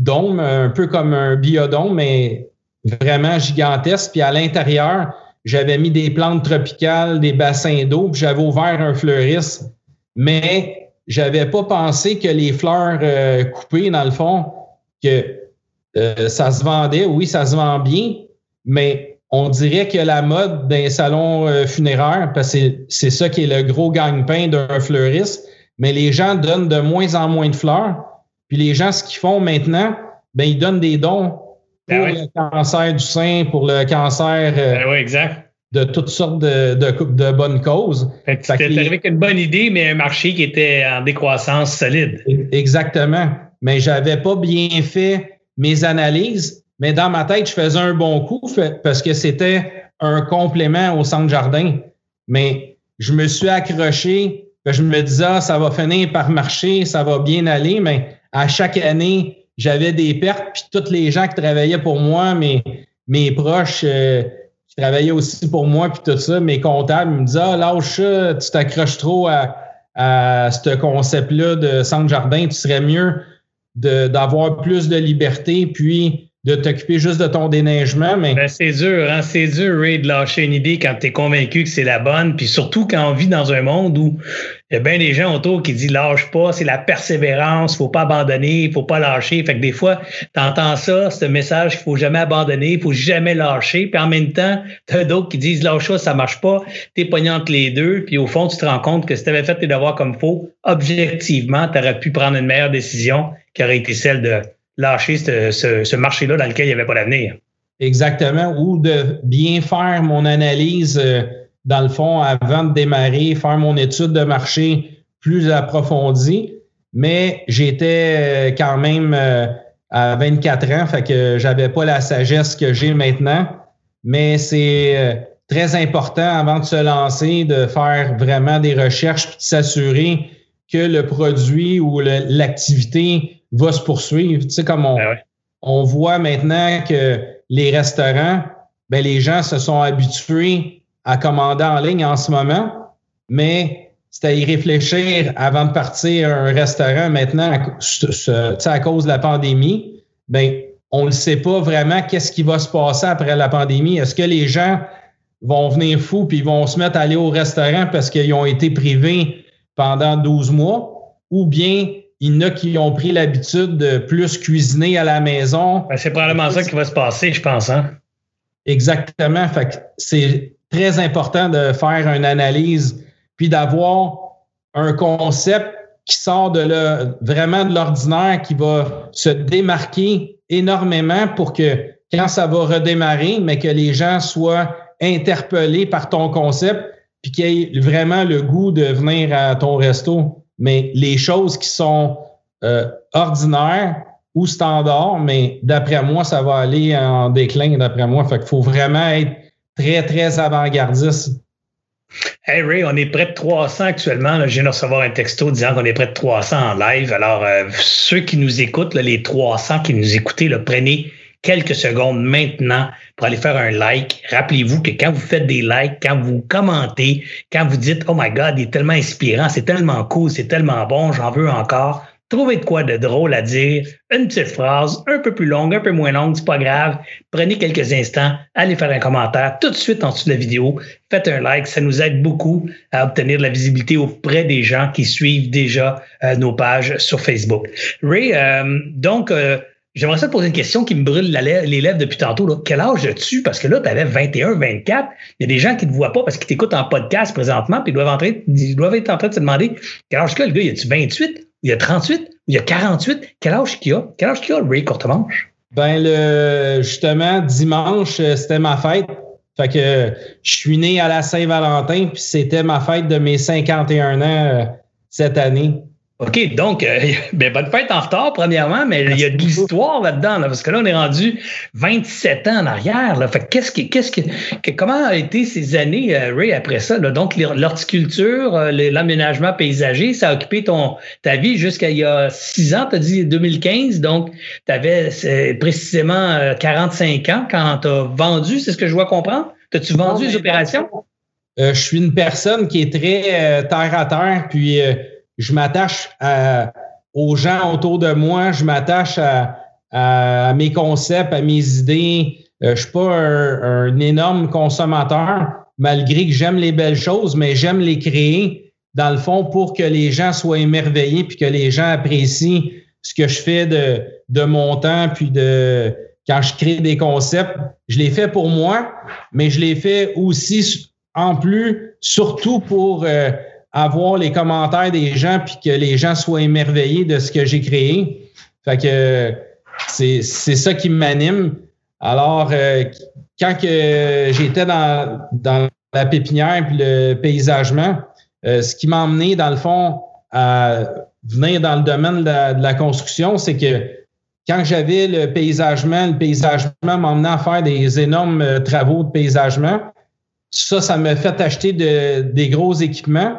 S3: dôme, un peu comme un biodôme, mais vraiment gigantesque. Puis à l'intérieur, j'avais mis des plantes tropicales, des bassins d'eau, puis j'avais ouvert un fleuriste. Mais j'avais pas pensé que les fleurs euh, coupées, dans le fond, que ça se vendait. Oui, ça se vend bien, mais on dirait que la mode d'un salon euh, funéraire, parce que c'est ça qui est le gros gagne-pain d'un fleuriste, mais les gens donnent de moins en moins de fleurs. Puis les gens, ce qu'ils font maintenant, ben ils donnent des dons ben pour le cancer du sein, pour le cancer
S2: euh, ben exact.
S3: de toutes sortes de, de, bonnes causes.
S2: Tu arrivé avec une bonne idée, mais un marché qui était en décroissance solide.
S3: Exactement. Mais j'avais pas bien fait mes analyses mais dans ma tête, je faisais un bon coup parce que c'était un complément au centre jardin. Mais je me suis accroché, je me disais, ah, ça va finir par marcher, ça va bien aller, mais à chaque année, j'avais des pertes, puis tous les gens qui travaillaient pour moi, mes, mes proches euh, qui travaillaient aussi pour moi, puis tout ça, mes comptables me disaient, ah, lâche ça, tu t'accroches trop à, à ce concept-là de centre jardin, tu serais mieux d'avoir plus de liberté, puis de t'occuper juste de ton déneigement. Mais
S2: ben, c'est dur, hein? c'est dur, Ray, de lâcher une idée quand tu es convaincu que c'est la bonne. Puis surtout quand on vit dans un monde où il y a bien des gens autour qui disent lâche pas, c'est la persévérance, faut pas abandonner, faut pas lâcher. Fait que des fois, tu entends ça, ce message qu'il faut jamais abandonner, il faut jamais lâcher. Puis en même temps, tu as d'autres qui disent lâche pas, ça marche pas, t'es pognant entre les deux. Puis au fond, tu te rends compte que si tu avais fait tes devoirs comme faut, objectivement, tu aurais pu prendre une meilleure décision qui aurait été celle de lâcher ce, marché-là dans lequel il n'y avait pas d'avenir.
S3: Exactement, ou de bien faire mon analyse, euh, dans le fond, avant de démarrer, faire mon étude de marché plus approfondie. Mais j'étais euh, quand même euh, à 24 ans, fait que j'avais pas la sagesse que j'ai maintenant. Mais c'est très important avant de se lancer de faire vraiment des recherches et de s'assurer que le produit ou l'activité va se poursuivre. Tu sais, comme on, ben on voit maintenant que les restaurants, ben, les gens se sont habitués à commander en ligne en ce moment, mais c'est à y réfléchir avant de partir à un restaurant maintenant, à, à cause de la pandémie. Ben, on ne sait pas vraiment qu'est-ce qui va se passer après la pandémie. Est-ce que les gens vont venir fous puis vont se mettre à aller au restaurant parce qu'ils ont été privés pendant 12 mois ou bien il y en a qui ont pris l'habitude de plus cuisiner à la maison.
S2: Ben, c'est probablement ça qui va se passer, je pense. Hein?
S3: Exactement. Fait c'est très important de faire une analyse puis d'avoir un concept qui sort de le, vraiment de l'ordinaire, qui va se démarquer énormément pour que quand ça va redémarrer, mais que les gens soient interpellés par ton concept puis qu'ils aient vraiment le goût de venir à ton resto mais les choses qui sont euh, ordinaires ou standards, mais d'après moi, ça va aller en déclin, d'après moi. Fait qu'il faut vraiment être très, très avant-gardiste.
S2: Hey Ray, on est près de 300 actuellement. Je viens de recevoir un texto disant qu'on est près de 300 en live. Alors, euh, ceux qui nous écoutent, les 300 qui nous écoutez, là, prenez quelques secondes maintenant pour aller faire un like. Rappelez-vous que quand vous faites des likes, quand vous commentez, quand vous dites Oh my God, il est tellement inspirant, c'est tellement cool, c'est tellement bon, j'en veux encore. Trouvez de quoi de drôle à dire, une petite phrase, un peu plus longue, un peu moins longue, c'est pas grave. Prenez quelques instants, allez faire un commentaire tout de suite en dessous de la vidéo. Faites un like, ça nous aide beaucoup à obtenir de la visibilité auprès des gens qui suivent déjà euh, nos pages sur Facebook. Ray, euh, donc, euh, J'aimerais ça te poser une question qui me brûle les lèvres depuis tantôt. Là. Quel âge as-tu? Parce que là, tu avais 21, 24. Il y a des gens qui ne te voient pas parce qu'ils t'écoutent en podcast présentement, puis ils doivent, ils doivent être en train de se demander quel âge que le gars? Y a-tu 28? Il y a 38? Il y a 48? Quel âge qu'il a? Quel âge qu'il a, Ray Courtemanche?
S3: Ben, le, justement, dimanche, euh, c'était ma fête. Fait que je suis né à la Saint-Valentin, puis c'était ma fête de mes 51 ans euh, cette année.
S2: OK, donc, euh, *laughs* ben, bonne fête en retard, premièrement, mais il y a de l'histoire là-dedans, parce que là, on est rendu 27 ans en arrière. Là. Fait qu'est-ce que, qu'est-ce que, comment a été ces années, euh, Ray, après ça? Là? Donc, l'horticulture, euh, l'aménagement paysager, ça a occupé ton, ta vie jusqu'à il y a six ans, tu as dit 2015, donc tu avais précisément 45 ans quand tu as vendu, c'est ce que je vois comprendre? T'as-tu vendu les opérations?
S3: je suis une personne qui est très terre à terre, puis je m'attache aux gens autour de moi, je m'attache à, mes concepts, à mes idées. Euh, je suis pas un, énorme consommateur, malgré que j'aime les belles choses, mais j'aime les créer dans le fond pour que les gens soient émerveillés puis que les gens apprécient ce que je fais de, de mon temps puis de quand je crée des concepts. Je les fais pour moi, mais je les fais aussi en plus, surtout pour euh, avoir les commentaires des gens puis que les gens soient émerveillés de ce que j'ai créé. Fait que c'est, ça qui m'anime. Alors, euh, quand que j'étais dans, dans la pépinière puis le paysagement, euh, ce qui m'a emmené, dans le fond, à venir dans le domaine de la, construction, c'est que quand j'avais le paysagement, le paysagement m'emmenait à faire des énormes euh, travaux de paysagement. Ça, ça m'a fait acheter de, des gros équipements.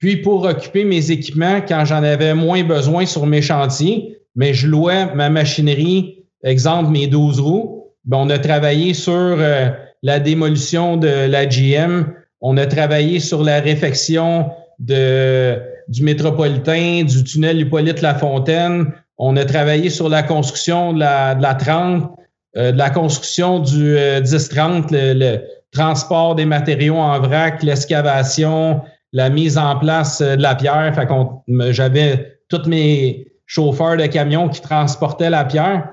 S3: Puis pour occuper mes équipements quand j'en avais moins besoin sur mes chantiers, mais je louais ma machinerie, exemple mes 12 roues. Ben, on a travaillé sur euh, la démolition de la GM, on a travaillé sur la réfection de, du métropolitain, du tunnel Hippolyte Lafontaine, on a travaillé sur la construction de la, de la 30, euh, de la construction du 10-30, euh, le, le transport des matériaux en vrac, l'excavation, la mise en place euh, de la pierre. Fait qu'on, j'avais tous mes chauffeurs de camions qui transportaient la pierre.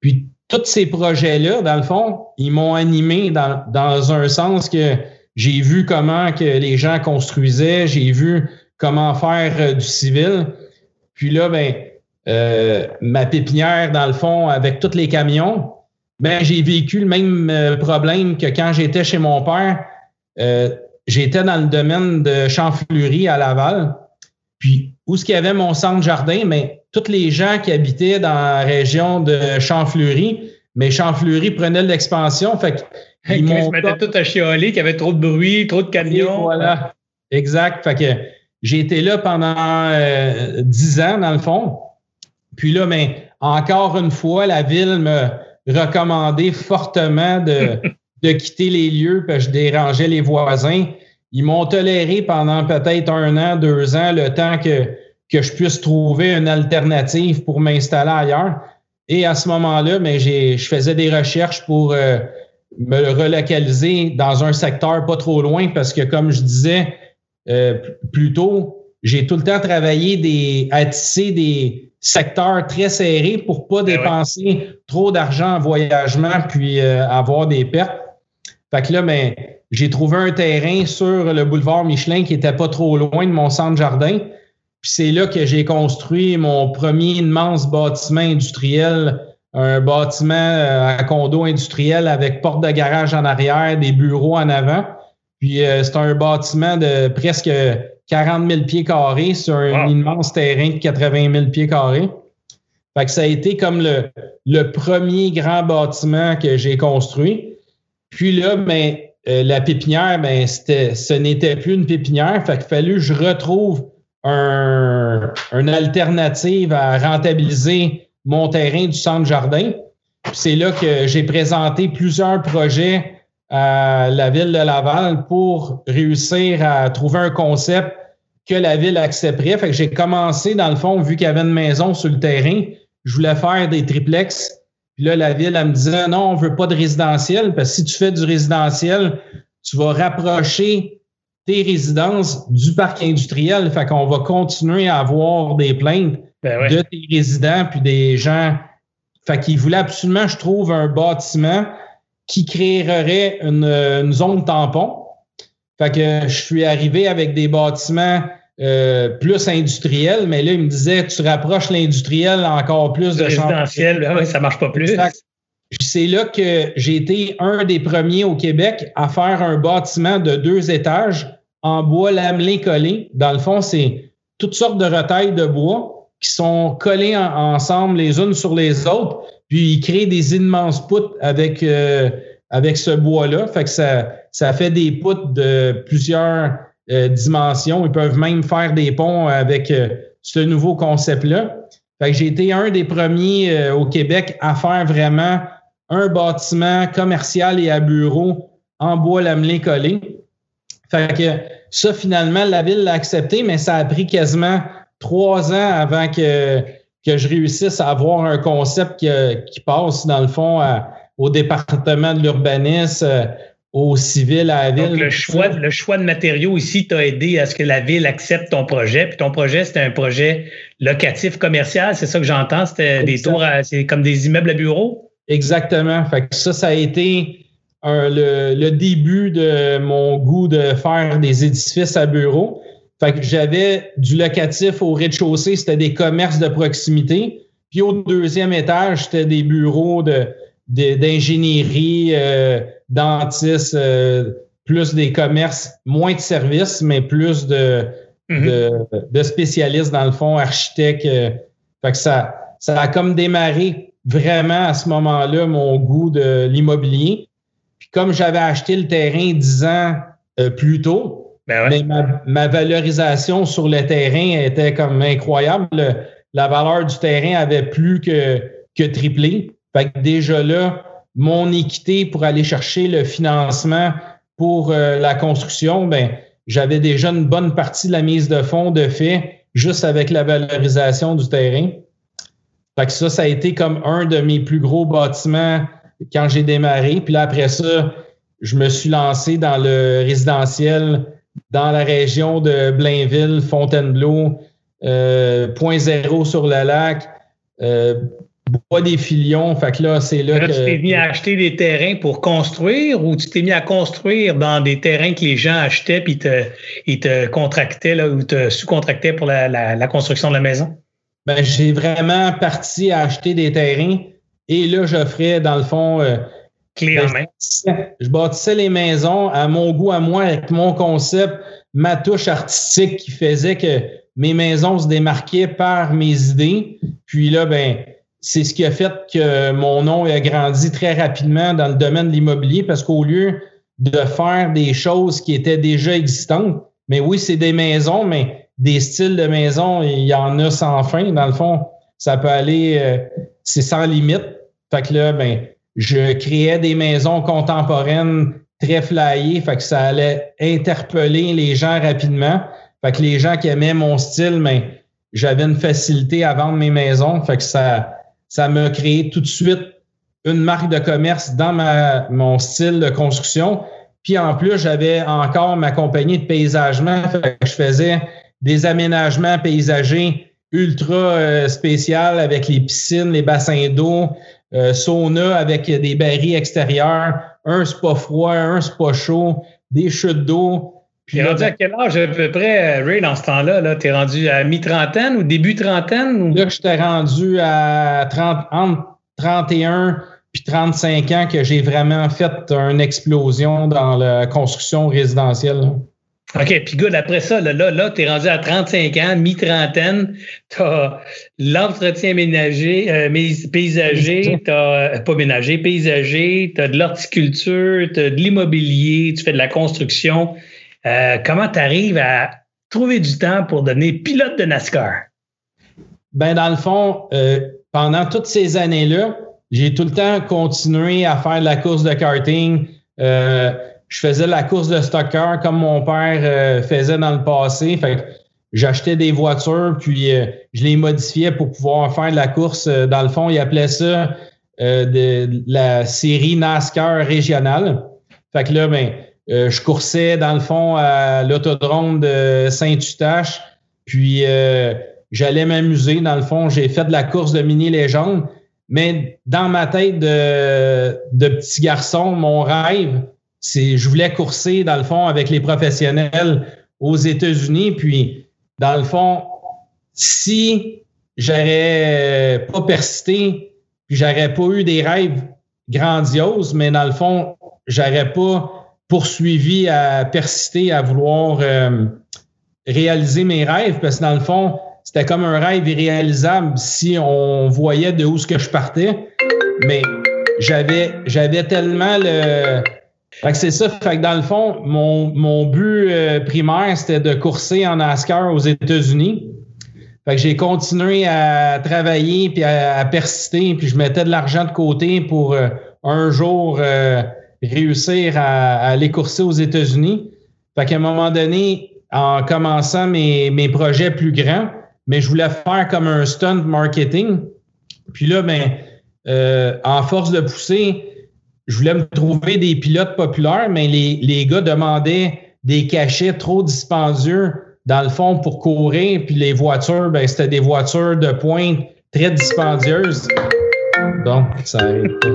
S3: Puis tous ces projets-là, dans le fond, ils m'ont animé dans, dans un sens que j'ai vu comment que les gens construisaient, j'ai vu comment faire euh, du civil. Puis là, ben, euh, ma pépinière, dans le fond, avec tous les camions, ben, j'ai vécu le même problème que quand j'étais chez mon père. J'étais dans le domaine de Champfleury à Laval. Puis, où est-ce qu'il y avait mon centre jardin? Mais tous les gens qui habitaient dans la région de Champfleury, mais Champfleury prenait de l'expansion. Fait
S2: qu'ils se mettaient tout à chialer, qu'il y avait trop de bruit, trop de camions.
S3: voilà. Exact. Fait que j'ai été là pendant euh, dix ans, dans le fond. Puis là, mais encore une fois, la ville me recommandait fortement de *laughs* de quitter les lieux parce que je dérangeais les voisins. Ils m'ont toléré pendant peut-être un an, deux ans, le temps que, que je puisse trouver une alternative pour m'installer ailleurs. Et à ce moment-là, mais ben, je faisais des recherches pour euh, me relocaliser dans un secteur pas trop loin parce que, comme je disais euh, plus tôt, j'ai tout le temps travaillé des, à tisser des secteurs très serrés pour pas ben dépenser trop d'argent en voyagement puis euh, avoir des pertes. Fait que là, ben, j'ai trouvé un terrain sur le boulevard Michelin qui était pas trop loin de mon centre jardin. Puis c'est là que j'ai construit mon premier immense bâtiment industriel, un bâtiment euh, à condo industriel avec porte de garage en arrière, des bureaux en avant. Puis euh, c'est un bâtiment de presque 40 000 pieds carrés sur un immense terrain de 80 000 pieds carrés. Fait que ça a été comme le, le premier grand bâtiment que j'ai construit. Puis là, ben, euh, la pépinière, ben, ce n'était plus une pépinière. Fait qu'il fallu que je retrouve un, une alternative à rentabiliser mon terrain du centre jardin. c'est là que j'ai présenté plusieurs projets à la ville de Laval pour réussir à trouver un concept que la ville accepterait. Fait que j'ai commencé, dans le fond, vu qu'il y avait une maison sur le terrain, je voulais faire des triplex puis là, la ville, elle me disait non, on veut pas de résidentiel, parce que si tu fais du résidentiel, tu vas rapprocher tes résidences du parc industriel. Fait qu'on va continuer à avoir des plaintes ben de tes résidents puis des gens. Fait qu'ils voulaient absolument, je trouve, un bâtiment qui créerait une, une zone tampon. Fait que je suis arrivé avec des bâtiments euh, plus industriel, mais là, il me disait, tu rapproches l'industriel encore plus de
S2: résidentiel, ben ça marche pas plus.
S3: C'est là que j'ai été un des premiers au Québec à faire un bâtiment de deux étages en bois lamelé collé. Dans le fond, c'est toutes sortes de retailles de bois qui sont collées ensemble les unes sur les autres, puis ils créent des immenses poutres avec, euh, avec ce bois-là. Fait que ça, ça fait des poutres de plusieurs euh, dimensions. Ils peuvent même faire des ponts avec euh, ce nouveau concept-là. Fait j'ai été un des premiers au Québec à faire vraiment un bâtiment commercial et à bureau en bois lamelé collé. Fait que ça, finalement, la ville l'a accepté, mais ça a pris quasiment trois ans avant que, que je réussisse à avoir un concept qui, qui passe, dans le fond, au département de l'urbanisme, euh, au civil, à la ville.
S2: Donc, le choix, le choix de matériaux ici t'a aidé à ce que la ville accepte ton projet. Puis ton projet, c'était un projet locatif commercial, c'est ça que j'entends? C'était des tours, c'est comme des immeubles à bureaux?
S3: Exactement. Fait que ça, ça a été le, début de mon goût de faire des édifices à bureau. Fait que j'avais du locatif au rez-de-chaussée, c'était des commerces de proximité. Puis au deuxième étage, c'était des bureaux de, d'ingénierie, euh, dentistes, euh, plus des commerces, moins de services, mais plus de, de, spécialistes, dans le fond, architectes. Euh. fait que ça, ça a comme démarré vraiment à ce moment-là mon goût de l'immobilier comme j'avais acheté le terrain dix ans euh, plus tôt, ben ma, valorisation sur le terrain était comme incroyable. la valeur du terrain avait plus que, que triplé. Fait que déjà là, mon équité pour aller chercher le financement pour euh, la construction, ben, j'avais déjà une bonne partie de la mise de fonds de fait juste avec la valorisation du terrain. Fait que ça, ça a été comme un de mes plus gros bâtiments quand j'ai démarré. Puis là, après ça, je me suis lancé dans le résidentiel dans la région de Blainville, Fontainebleau, euh, Point Zéro sur le lac, euh, Bois des Filions. Fait que là, c'est là, que.
S2: Tu t'es mis à acheter des terrains pour construire ou tu t'es mis à construire dans des terrains que les gens achetaient puis te, ils te contractaient là, ou te sous-contractaient pour la, la, construction de la maison?
S3: Ben, j'ai vraiment parti à acheter des terrains et là, j'offrais, dans le fond, euh,
S2: Clé en main.
S3: Je bâtissais les maisons à mon goût, à moi, avec mon concept, ma touche artistique qui faisait que mes maisons se démarquaient par mes idées. Puis là, ben, c'est ce qui a fait que mon nom a grandi très rapidement dans le domaine de l'immobilier parce qu'au lieu de faire des choses qui étaient déjà existantes, mais oui, c'est des maisons, mais des styles de maisons, il y en a sans fin. Dans le fond, ça peut aller, euh, c'est sans limite. Fait que là, ben, je créais des maisons contemporaines très flyées, fait que ça allait interpeller les gens rapidement. Fait que les gens qui aimaient mon style, mais ben, j'avais une facilité à vendre mes maisons. Fait que ça, ça m'a créé tout de suite une marque de commerce dans ma, mon style de construction. Puis en plus, j'avais encore ma compagnie de paysagement. Je faisais des aménagements paysagers ultra euh, spécial avec les piscines, les bassins d'eau, euh, sauna avec des barils extérieurs, un spa froid, un spa chaud, des chutes d'eau.
S2: Puis rendu à quel âge à peu près, Ray, dans ce temps-là? -là, tu es rendu à mi-trentaine ou début trentaine? Ou?
S3: Là, j'étais rendu à 30, entre 31 puis 35 ans que j'ai vraiment fait une explosion dans la construction résidentielle.
S2: OK, puis good, après ça, là, là, là tu es rendu à 35 ans, mi-trentaine, tu as l'entretien ménager, euh, paysager, tu as, euh, pas ménager, paysager, tu as de l'horticulture, tu as de l'immobilier, tu fais de la construction. Euh, comment tu arrives à trouver du temps pour devenir pilote de NASCAR?
S3: Ben, dans le fond, pendant toutes ces années-là, j'ai tout le temps continué à faire de la course de karting je faisais la course de stocker comme mon père euh, faisait dans le passé. Fait j'achetais des voitures, puis euh, je les modifiais pour pouvoir faire de la course. Euh, dans le fond, il appelait ça la série NASCAR régionale. Fait là, ben, je coursais dans le fond à l'autodrome de Saint-Eustache, puis j'allais m'amuser. Dans le fond, j'ai fait de la course de mini-légende. Mais dans ma tête de, de petit garçon, mon rêve, je voulais courser, dans le fond, avec les professionnels aux États-Unis. Puis, dans le fond, si j'aurais pas persisté, puis j'aurais pas eu des rêves grandioses, mais dans le fond, j'aurais pas poursuivi à persister, à vouloir euh, réaliser mes rêves parce que dans le fond, c'était comme un rêve irréalisable si on voyait de où ce que je partais. Mais j'avais, j'avais tellement le. Fait que c'est ça. Fait que dans le fond, mon, mon but euh, primaire, c'était de courser en NASCAR aux États-Unis. Fait que j'ai continué à travailler puis à, persister, puis je mettais de l'argent de côté pour euh, un jour euh, réussir à, aller courser aux États-Unis. Fait qu'à un moment donné, en commençant mes, mes projets plus grands, mais je voulais faire comme un stunt marketing. Puis là, ben, euh, en force de pousser, je voulais me trouver des pilotes populaires, mais les, les gars demandaient des cachets trop dispendieux dans le fond pour courir. Puis les voitures, ben, c'était des voitures de pointe très dispendieuses. Donc, ça arrive pas.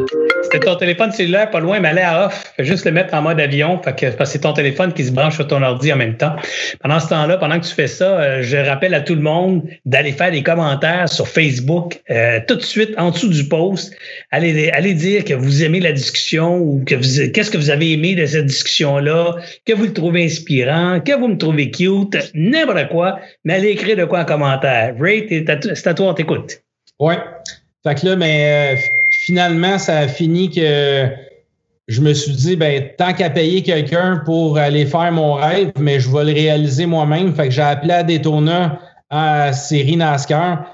S2: C'était ton téléphone cellulaire pas loin, mais allez à off. Fais juste le mettre en mode avion. Fait que, parce que c'est ton téléphone qui se branche sur ton ordi en même temps. Pendant ce temps-là, pendant que tu fais ça, euh, je rappelle à tout le monde d'aller faire des commentaires sur Facebook euh, tout de suite en dessous du post. Allez, allez dire que vous aimez la discussion ou que vous qu'est-ce que vous avez aimé de cette discussion-là, que vous le trouvez inspirant, que vous me trouvez cute, n'importe quoi, mais allez écrire de quoi en commentaire. Ray, c'est à toi, on t'écoute.
S3: Ouais. Fait que là, mais euh, finalement, ça a fini que je me suis dit, ben, tant qu'à payer quelqu'un pour aller faire mon rêve, mais je vais le réaliser moi-même. Fait que j'ai appelé à Daytona à série NASCAR.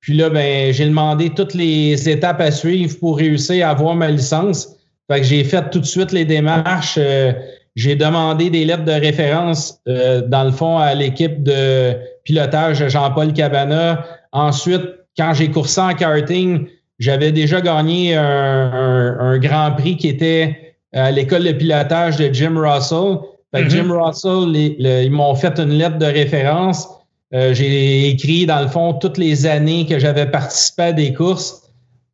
S3: Puis là, ben, j'ai demandé toutes les étapes à suivre pour réussir à avoir ma licence. Fait que j'ai fait tout de suite les démarches. Euh, j'ai demandé des lettres de référence, euh, dans le fond, à l'équipe de pilotage Jean-Paul Cabana. Ensuite, quand j'ai coursé en karting, j'avais déjà gagné un, grand prix qui était à l'école de pilotage de Jim Russell. Mm-hmm. Jim Russell, ils m'ont fait une lettre de référence. Euh, j'ai écrit, dans le fond, toutes les années que j'avais participé à des courses.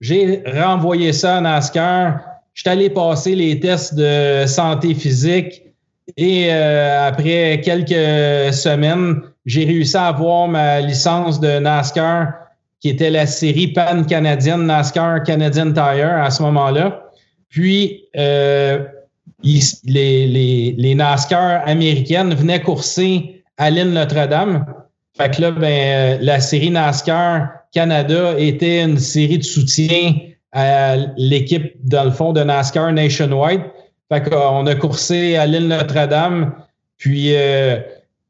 S3: J'ai renvoyé ça à NASCAR. Je suis allé passer les tests de santé physique et euh, après quelques semaines, j'ai réussi à avoir ma licence de NASCAR qui était la série pan-canadienne NASCAR Canadian Tire à ce moment-là. Puis, euh, les, les, les, NASCAR américaines venaient courser à l'île Notre-Dame. Fait que là, ben, la série NASCAR Canada était une série de soutien à l'équipe, dans le fond, de NASCAR Nationwide. Fait qu'on a coursé à l'île Notre-Dame. Puis, euh,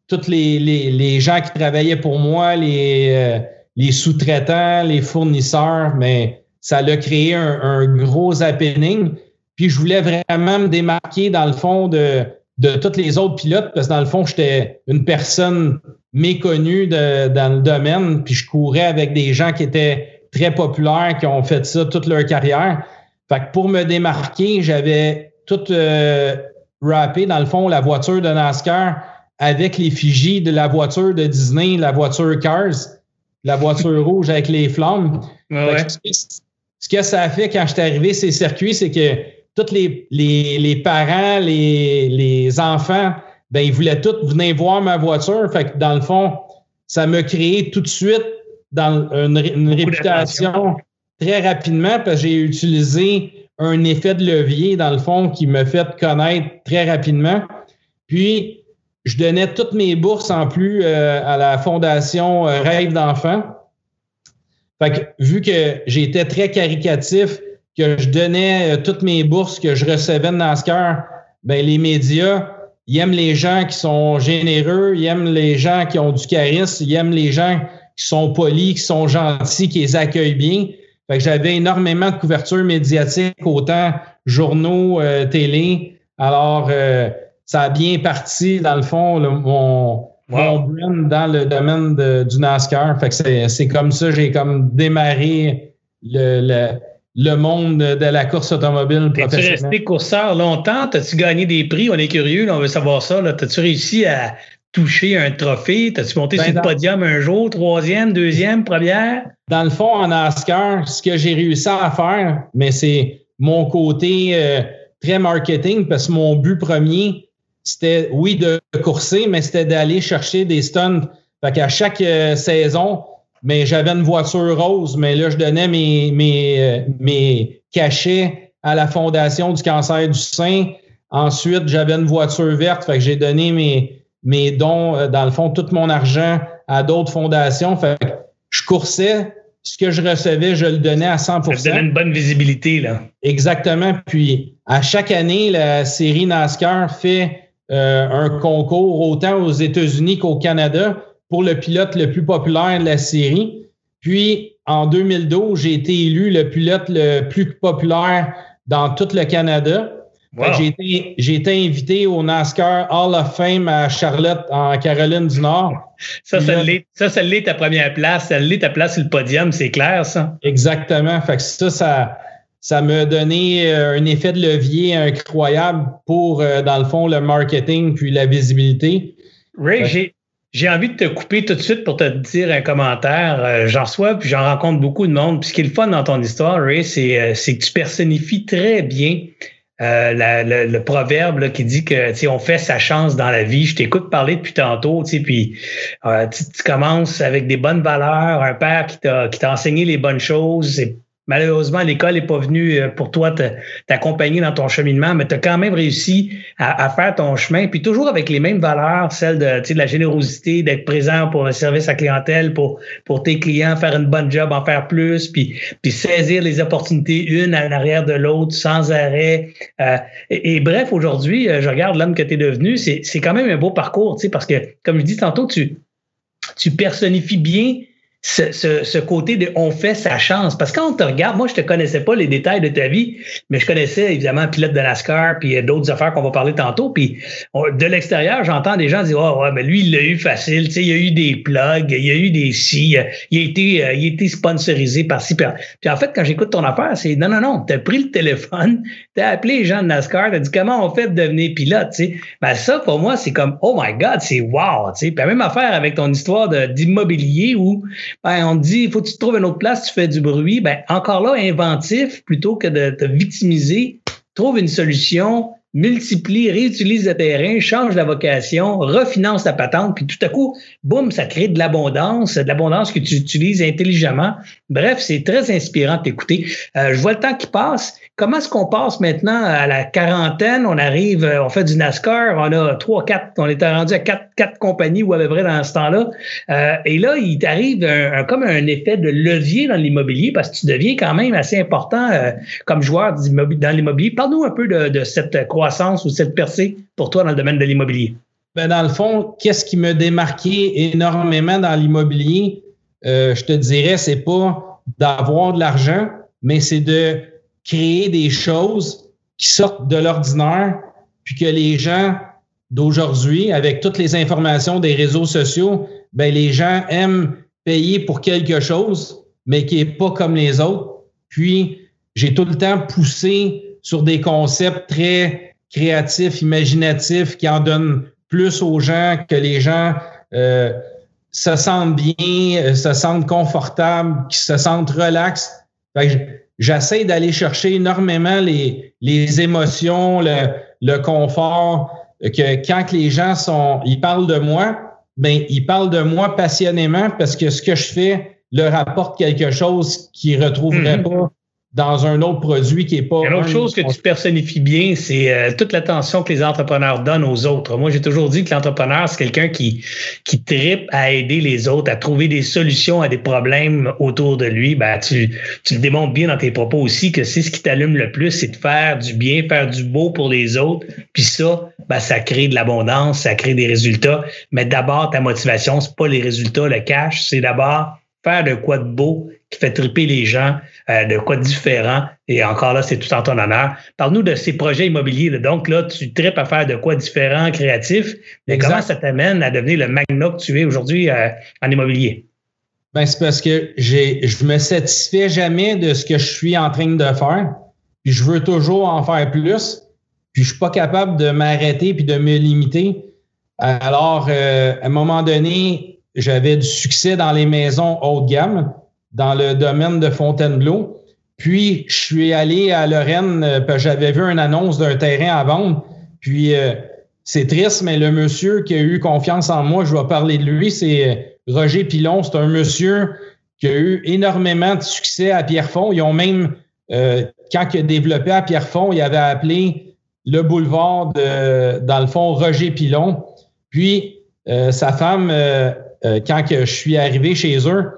S3: tous les, les, les, gens qui travaillaient pour moi, les... Les sous-traitants, les fournisseurs, mais ça a créé un, gros happening. Puis je voulais vraiment me démarquer dans le fond de, de tous les autres pilotes, parce que dans le fond, j'étais une personne méconnue dans le domaine, puis je courais avec des gens qui étaient très populaires, qui ont fait ça toute leur carrière. Fait pour me démarquer, j'avais tout euh, rappé, dans le fond, la voiture de NASCAR avec l'effigie de la voiture de Disney, la voiture Cars la voiture rouge avec les flammes. Ce que ça a fait quand j'étais arrivé ces circuits, c'est que tous les, les, parents, les, les, enfants, ben, ils voulaient tous venir voir ma voiture. Fait que dans le fond, ça m'a créé tout de suite dans une, réputation très rapidement parce que j'ai utilisé un effet de levier, dans le fond, qui me fait connaître très rapidement. Puis, je donnais toutes mes bourses en plus euh, à la fondation euh, Rêve d'enfants. Fait que, vu que j'étais très caricatif, que je donnais euh, toutes mes bourses que je recevais de NASCAR, ben les médias, ils aiment les gens qui sont généreux, ils aiment les gens qui ont du charisme, ils aiment les gens qui sont polis, qui sont gentils, qui les accueillent bien. Fait que j'avais énormément de couverture médiatique, autant journaux, télé. Alors, ça a bien parti, dans le fond, mon, brand dans le domaine du NASCAR. Fait que c'est comme ça, j'ai comme démarré le, le, monde de la course automobile
S2: professionnelle. Tu resté courseur longtemps? T'as-tu gagné des prix? On est curieux, on veut savoir ça. T'as-tu réussi à toucher un trophée? T'as-tu monté ben, sur le podium un jour, troisième, deuxième, première?
S3: Dans le fond, en NASCAR, ce que j'ai réussi à faire, mais c'est mon côté euh, très marketing, parce que mon but premier, c'était, oui, de courser, mais c'était d'aller chercher des stunts. Fait qu'à chaque euh, saison, mais j'avais une voiture rose, mais là, je donnais mes, mes, euh, mes cachets à la Fondation du cancer du sein. Ensuite, j'avais une voiture verte, fait que j'ai donné mes, mais dont, dans le fond, tout mon argent à d'autres fondations. Fait que je coursais, ce que je recevais, je le donnais à 100%
S2: Ça donnait une bonne visibilité, là.
S3: Exactement. Puis, à chaque année, la série NASCAR fait euh, un concours autant aux États-Unis qu'au Canada pour le pilote le plus populaire de la série. Puis, en 2012, j'ai été élu le pilote le plus populaire dans tout le Canada. J'ai été, invité au NASCAR Hall of Fame à Charlotte, en Caroline du Nord.
S2: Ça, ça l'est, ça, ça l'est ta première place. Ça l'est ta place sur le podium, c'est clair, ça?
S3: Exactement. Fait que ça, ça, ça m'a donné euh, un effet de levier incroyable pour, euh, dans le fond, le marketing puis la visibilité.
S2: Ray, j'ai, j'ai envie de te couper tout de suite pour te dire un commentaire. Euh, j'en reçois, puis j'en rencontre beaucoup de monde. Puis ce qui est le fun dans ton histoire, Ray, c'est, c'est que tu personnifies très bien euh, le, proverbe là, qui dit que on fait sa chance dans la vie. Je t'écoute parler depuis tantôt, puis euh, tu, tu, commences avec des bonnes valeurs, un père qui t'a qui t'a enseigné les bonnes choses. Malheureusement, l'école n'est pas venue euh, pour toi t'accompagner dans ton cheminement, mais tu as quand même réussi à, faire ton chemin, puis toujours avec les mêmes valeurs, celles de, de la générosité, d'être présent pour le service à clientèle, pour, pour tes clients, faire une bonne job, en faire plus, puis, puis saisir les opportunités une à l'arrière de l'autre sans arrêt. Euh, et, bref, aujourd'hui, euh, je regarde l'homme que tu es devenu, c'est quand même un beau parcours, parce que, comme je dis tantôt, tu, tu personnifies bien ce, côté de on fait sa chance. Parce que quand on te regarde, moi, je te connaissais pas les détails de ta vie, mais je connaissais évidemment pilote de NASCAR, puis d'autres affaires qu'on va parler tantôt. Puis de l'extérieur, j'entends des gens dire Oh ouais, mais lui, il l'a eu facile, tu sais, il y a eu des plugs, il y a eu des si, il a été, euh, il a été sponsorisé par ci. Puis en fait, quand j'écoute ton affaire, c'est non, non, non, tu as pris le téléphone, *laughs* tu as appelé les gens de NASCAR, tu dit comment on fait de devenir pilote, tu sais. Ben ça, pour moi, c'est comme Oh my God, c'est wow, tu sais. Puis la même affaire avec ton histoire d'immobilier où ben, on dit, il faut que tu trouves une autre place, tu fais du bruit. Ben, encore là, inventif, plutôt que de te victimiser, trouve une solution, multiplie, réutilise le terrain, change la vocation, refinance ta patente, puis tout à coup, boum, ça crée de l'abondance, de l'abondance que tu utilises intelligemment. Bref, c'est très inspirant de t'écouter. Euh, je vois le temps qui passe. Comment est-ce qu'on passe maintenant à la quarantaine? On arrive, euh, on fait du NASCAR, on a trois, quatre, on était rendu à quatre, quatre compagnies ou à peu près dans ce temps-là. Euh, et là, il t'arrive un, comme un effet de levier dans l'immobilier parce que tu deviens quand même assez important comme joueur dans l'immobilier. Parle-nous un peu de, de, cette croissance ou cette percée pour toi dans le domaine de l'immobilier?
S3: Ben dans le fond, qu'est-ce qui me démarquait énormément dans l'immobilier? je te dirais, c'est pas d'avoir de l'argent, mais c'est de créer des choses qui sortent de l'ordinaire, puis que les gens d'aujourd'hui, avec toutes les informations des réseaux sociaux, ben les gens aiment payer pour quelque chose, mais qui n'est pas comme les autres. Puis, j'ai tout le temps poussé sur des concepts très créatifs, imaginatifs, qui en donnent plus aux gens, que les gens euh, se sentent bien, euh, se sentent confortables, qui se sentent relax. J'essaie d'aller chercher énormément les, les émotions, le, le, confort, que quand les gens sont, ils parlent de moi, ben ils parlent de moi passionnément parce que ce que je fais leur apporte quelque chose qu'ils ne retrouveraient mm-hmm. pas dans un autre produit qui est pas.
S2: Une autre chose que tu personnifies bien, c'est euh, toute l'attention que les entrepreneurs donnent aux autres. Moi, j'ai toujours dit que l'entrepreneur, c'est quelqu'un qui, qui tripe à aider les autres, à trouver des solutions à des problèmes autour de lui. Ben, tu, tu le démontres bien dans tes propos aussi que c'est ce qui t'allume le plus, c'est de faire du bien, faire du beau pour les autres. Puis ça, ben, ça crée de l'abondance, ça crée des résultats. Mais d'abord, ta motivation, c'est pas les résultats, le cash, c'est d'abord faire de quoi de beau qui fait triper les gens, euh, de quoi différent. Et encore là, c'est tout en ton honneur. Parle-nous de ces projets immobiliers. Donc là, tu tripes à faire de quoi différent, créatif. Mais comment ça t'amène à devenir le magna que tu es aujourd'hui euh, en immobilier?
S3: Ben, c'est parce que j'ai, je me satisfais jamais de ce que je suis en train de faire. Puis je veux toujours en faire plus. Puis je suis pas capable de m'arrêter puis de me limiter. Alors, euh, à un moment donné, j'avais du succès dans les maisons haut de gamme, dans le domaine de Fontainebleau. Puis, je suis allé à Lorraine, euh, j'avais vu une annonce d'un terrain à vendre. Puis, euh, c'est triste, mais le monsieur qui a eu confiance en moi, je vais parler de lui, c'est euh, Roger Pilon. C'est un monsieur qui a eu énormément de succès à Pierrefonds. Ils ont même, quand il a développé à Pierrefonds, il avait appelé le boulevard de, dans le fond, Roger Pilon. Puis, euh, sa femme, euh, euh, quand je suis arrivé chez eux,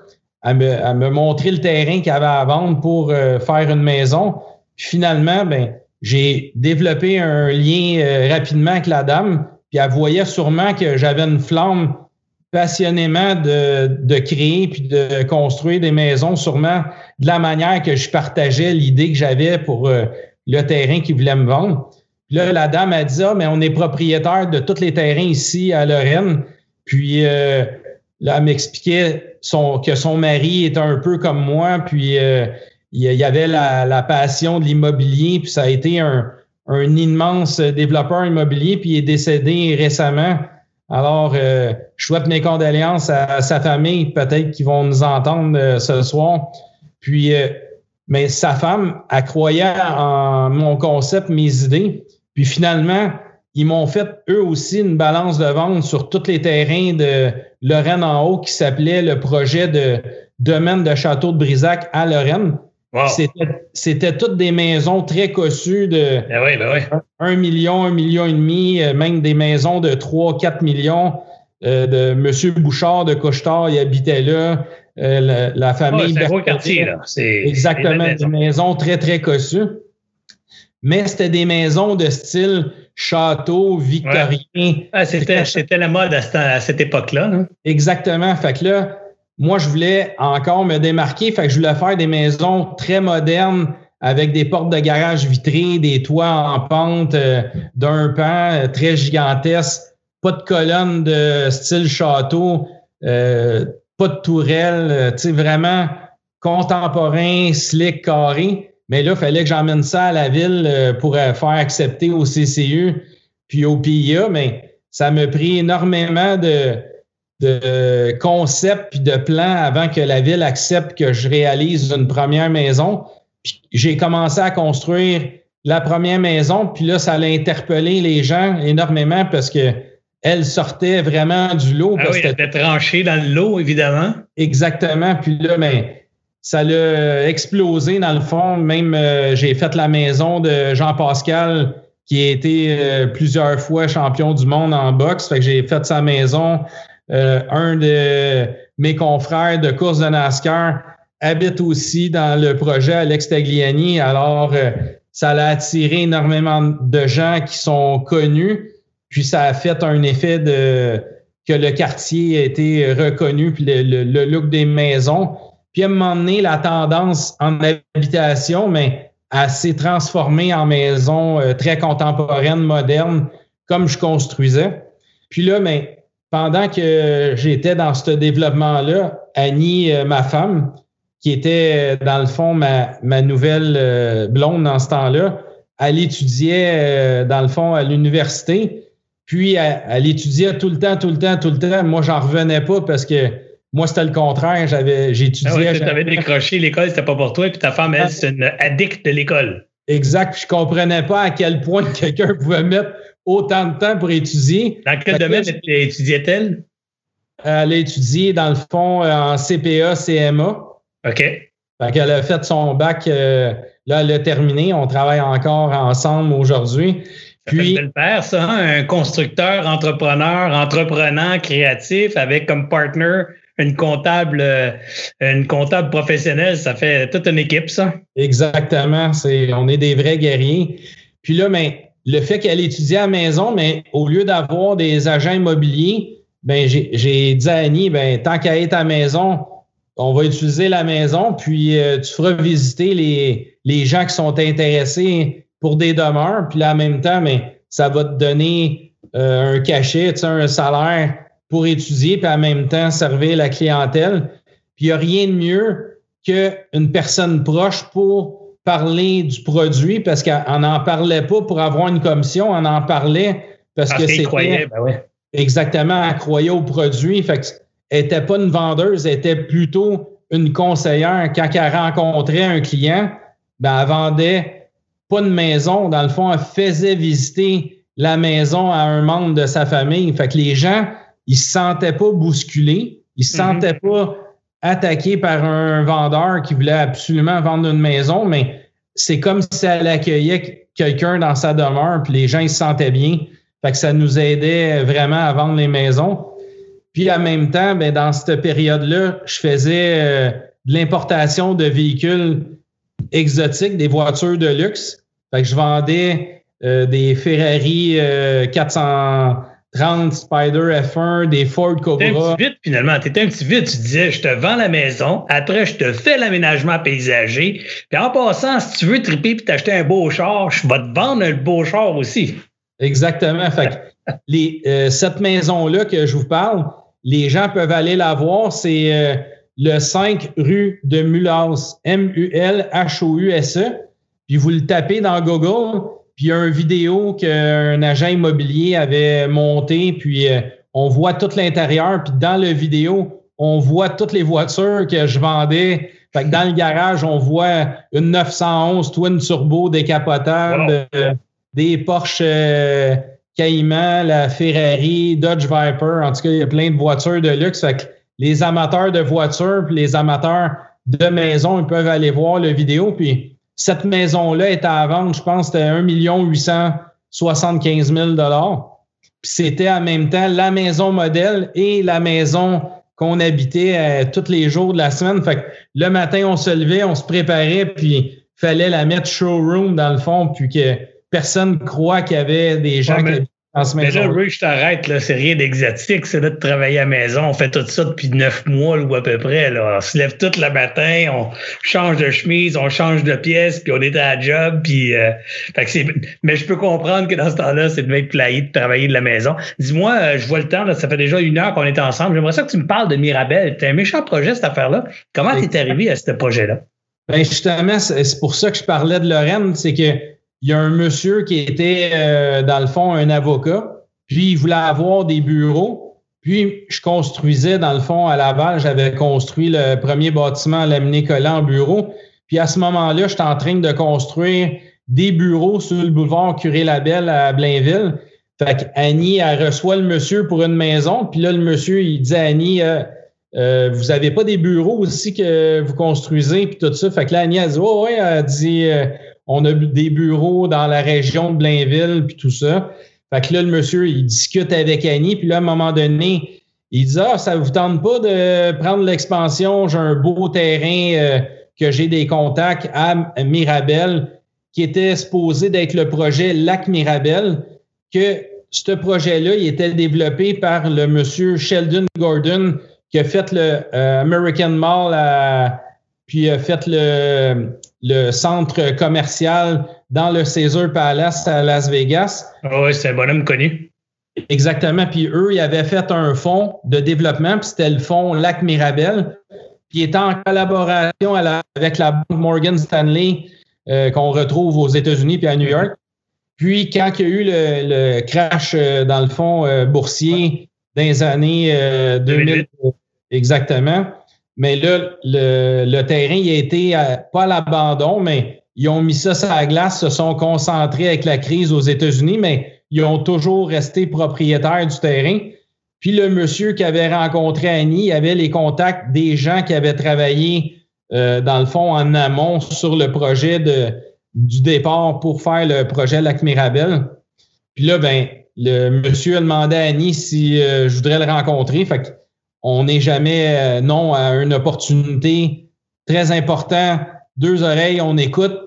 S3: elle me, elle me montrait le terrain qu'il avait à vendre pour faire une maison. Puis finalement, ben, j'ai développé un lien rapidement avec la dame. Puis elle voyait sûrement que j'avais une flamme passionnément de, de créer puis de construire des maisons, sûrement de la manière que je partageais l'idée que j'avais pour le terrain qu'ils voulaient me vendre. Puis là, la dame a dit Ah, mais on est propriétaire de tous les terrains ici à Lorraine. Puis euh, là, elle m'expliquait son, que son mari est un peu comme moi, puis euh, il y avait la, passion de l'immobilier, puis ça a été un, un, immense développeur immobilier, puis il est décédé récemment. Alors, euh, je souhaite mes condoléances à, sa famille, peut-être qu'ils vont nous entendre ce soir. Puis, mais sa femme, elle croyait en mon concept, mes idées. Puis finalement, ils m'ont fait eux aussi une balance de vente sur tous les terrains de Lorraine en haut qui s'appelait le projet de domaine de château de Brisac à Lorraine. C'était toutes des maisons très cossues de
S2: ben
S3: 1 ben million, 1 million et demi, euh, même des maisons de 3, 4 millions. Euh, de M. Bouchard de Couchetard, il habitait là. Euh, la, famille.
S2: c'est un beau quartier, là.
S3: Exactement, des maisons très, très cossues mais c'était des maisons de style château victorien.
S2: Ah, c'était, la mode à, cette, époque-là.
S3: Exactement. Fait que là, moi, je voulais encore me démarquer. Fait que je voulais faire des maisons très modernes avec des portes de garage vitrées, des toits en pente euh, d'un pan euh, très gigantesque, pas de colonnes de style château, euh, pas de tourelle, tu sais, vraiment contemporain, slick, carré. Mais là, il fallait que j'emmène ça à la ville euh, pour euh, faire accepter au CCU puis au PIA. Mais ça m'a pris énormément de, de concepts puis de plans avant que la ville accepte que je réalise une première maison. Puis j'ai commencé à construire la première maison, puis là, ça a interpellé les gens énormément parce que elle sortait vraiment du lot.
S2: Ah oui, elle était tranchée dans le lot, évidemment.
S3: Exactement. Puis là, mais ben, ça l'a explosé dans le fond. Même euh, j'ai fait la maison de Jean-Pascal qui a été euh, plusieurs fois champion du monde en boxe. Fait que j'ai fait sa maison. Euh, un de mes confrères de course de NASCAR habite aussi dans le projet Alex Tagliani. Alors, ça a attiré énormément de gens qui sont connus. Puis ça a fait un effet de que le quartier a été reconnu, puis le look des maisons. Puis à un moment donné, la tendance en habitation, mais elle s'est transformée en maison euh, très contemporaine, moderne, comme je construisais. Puis là, mais pendant que j'étais dans ce développement-là, Annie, euh, ma femme, qui était euh, dans le fond ma, ma nouvelle blonde dans ce temps-là, elle étudiait dans le fond à l'université. Puis elle, elle, étudiait tout le temps, tout le temps, tout le temps. Moi, j'en revenais pas parce que moi, c'était le contraire. J'avais, j'ai étudié.
S2: Ah tu avais décroché l'école, c'était pas pour toi, puis ta femme, elle, c'est une addict de l'école.
S3: Exact. Puis je comprenais pas à quel point quelqu'un pouvait mettre autant de temps pour étudier.
S2: Dans quel domaine étudiait-elle?
S3: Elle a étudié, dans le fond, en CPA, CMA.
S2: OK.
S3: Fait qu'elle a fait son bac. Euh, là, elle a terminé. On travaille encore ensemble aujourd'hui.
S2: Puis, le père, ça, hein? un constructeur, entrepreneur, entreprenant, créatif, avec comme partner une comptable, euh, une comptable professionnelle, ça fait toute une équipe, ça.
S3: Exactement. C'est, on est des vrais guerriers. Puis là, mais ben, le fait qu'elle étudie à la maison, mais au lieu d'avoir des agents immobiliers, ben j'ai, dit à Annie, ben tant qu'à être à la maison, on va utiliser la maison, puis euh, tu feras visiter les, les gens qui sont intéressés pour des demeures, puis là, en même temps, mais ça va te donner euh, un cachet, un salaire pour étudier, puis en même temps servir la clientèle. Puis il n'y a rien de mieux qu'une personne proche pour parler du produit parce qu'on n'en parlait pas pour avoir une commission, on en parlait parce, que c'était.
S2: Ben ouais.
S3: Exactement, elle croyait au produit. Fait elle n'était pas une vendeuse, elle était plutôt une conseillère. Quand elle rencontrait un client, ben, elle vendait pas une maison. Dans le fond, elle faisait visiter la maison à un membre de sa famille. Fait que les gens il se sentait pas bousculé, il se mhm. sentait pas attaqué par un vendeur qui voulait absolument vendre une maison, mais c'est comme si elle accueillait quelqu'un dans sa demeure, puis les gens ils se sentaient bien. Fait que ça nous aidait vraiment à vendre les maisons. Puis en même temps, ben, dans cette période-là, je faisais euh, de l'importation de véhicules exotiques, des voitures de luxe. Fait que je vendais euh, des Ferrari 430 Spider F1, des Ford Cobra.
S2: T'étais un petit vite finalement. T'étais un petit vite. Tu disais, je te vends la maison. Après, je te fais l'aménagement paysager. Puis en passant, si tu veux triper puis t'acheter un beau char, je vais te vendre un beau char aussi.
S3: Exactement. Fait que *laughs* les, euh, cette maison-là que je vous parle, les gens peuvent aller la voir. C'est euh, le 5 rue de Mulhouse, M-U-L-H-O-U-S-E. Puis vous le tapez dans Google, puis il y a une vidéo qu'un agent immobilier avait monté, puis euh, on voit tout l'intérieur, puis dans la vidéo, on voit toutes les voitures que je vendais. Fait que dans le garage, on voit une 911 Twin Turbo décapotable, euh, des Porsche euh, Cayman, la Ferrari, Dodge Viper. En tout cas, il y a plein de voitures de luxe. Fait que les amateurs de voitures puis les amateurs de maisons, ils peuvent aller voir la vidéo. Puis cette maison-là est à vendre, je pense, c'était 1 875 000 Puis c'était en même temps la maison modèle et la maison qu'on habitait euh, tous les jours de la semaine. Fait que le matin, on se levait, on se préparait, puis fallait la mettre showroom dans le fond, puis que personne croit qu'il y avait des gens qui
S2: mais là, Rick, je t'arrête, là, c'est rien d'exotique, c'est là de travailler à la maison. On fait tout ça depuis neuf mois ou à peu près. Là. On se lève tout le matin, on change de chemise, on change de pièce, puis on est à la job. Puis, euh, fait que c'est, mais je peux comprendre que dans ce temps-là, c'est de être playé de travailler de la maison. Dis-moi, euh, je vois le temps, là, ça fait déjà une heure qu'on est ensemble. J'aimerais ça que tu me parles de Mirabel. C'est un méchant projet, cette affaire-là. Comment t'es arrivé à ce projet-là?
S3: Ben justement, c'est pour ça que je parlais de Lorraine, c'est que il y a un monsieur qui était, euh, dans le fond, un avocat, puis il voulait avoir des bureaux. Puis je construisais, dans le fond, à Laval, j'avais construit le premier bâtiment laminé collant en bureau. Puis à ce moment-là, j'étais en train de construire des bureaux sur le boulevard Curé-Labelle à Blainville. Fait qu'Annie, elle reçoit le monsieur pour une maison. Puis là, le monsieur, il dit à Annie, euh, euh, vous avez pas des bureaux aussi que vous construisez, puis tout ça. Fait que là, Annie, elle dit, oh, ouais, elle dit, on a des bureaux dans la région de Blainville, puis tout ça. Fait que là, le monsieur, il discute avec Annie, puis là, à un moment donné, il dit Ah, ça vous tente pas de prendre l'expansion? J'ai un beau terrain euh, que j'ai des contacts à Mirabel, qui était supposé d'être le projet Lac Mirabel, que ce projet-là, il était développé par le monsieur Sheldon Gordon, qui a fait le euh, American Mall à, puis a fait le, le centre commercial dans le Caesar Palace à Las Vegas.
S2: Ah oui, c'est un bonhomme connu.
S3: Exactement. Puis eux, ils avaient fait un fonds de développement, puis c'était le fonds Lac Mirabel. Puis il était en collaboration avec la banque Morgan Stanley euh, qu'on retrouve aux États-Unis puis à New York. Puis quand il y a eu le, crash, euh, dans le fond, euh, boursier dans les années 2000, exactement, mais là, le, terrain, il a été pas à l'abandon, mais ils ont mis ça sur la glace, se sont concentrés avec la crise aux États-Unis, mais ils ont toujours resté propriétaires du terrain. Puis le monsieur qui avait rencontré Annie il avait les contacts des gens qui avaient travaillé, euh, dans le fond, en amont sur le projet de, du départ pour faire le projet Lac Mirabel. Puis là, ben, le monsieur a demandé à Annie si euh, je voudrais le rencontrer. Fait on n'est jamais euh, non à une opportunité très importante. Deux oreilles, on écoute,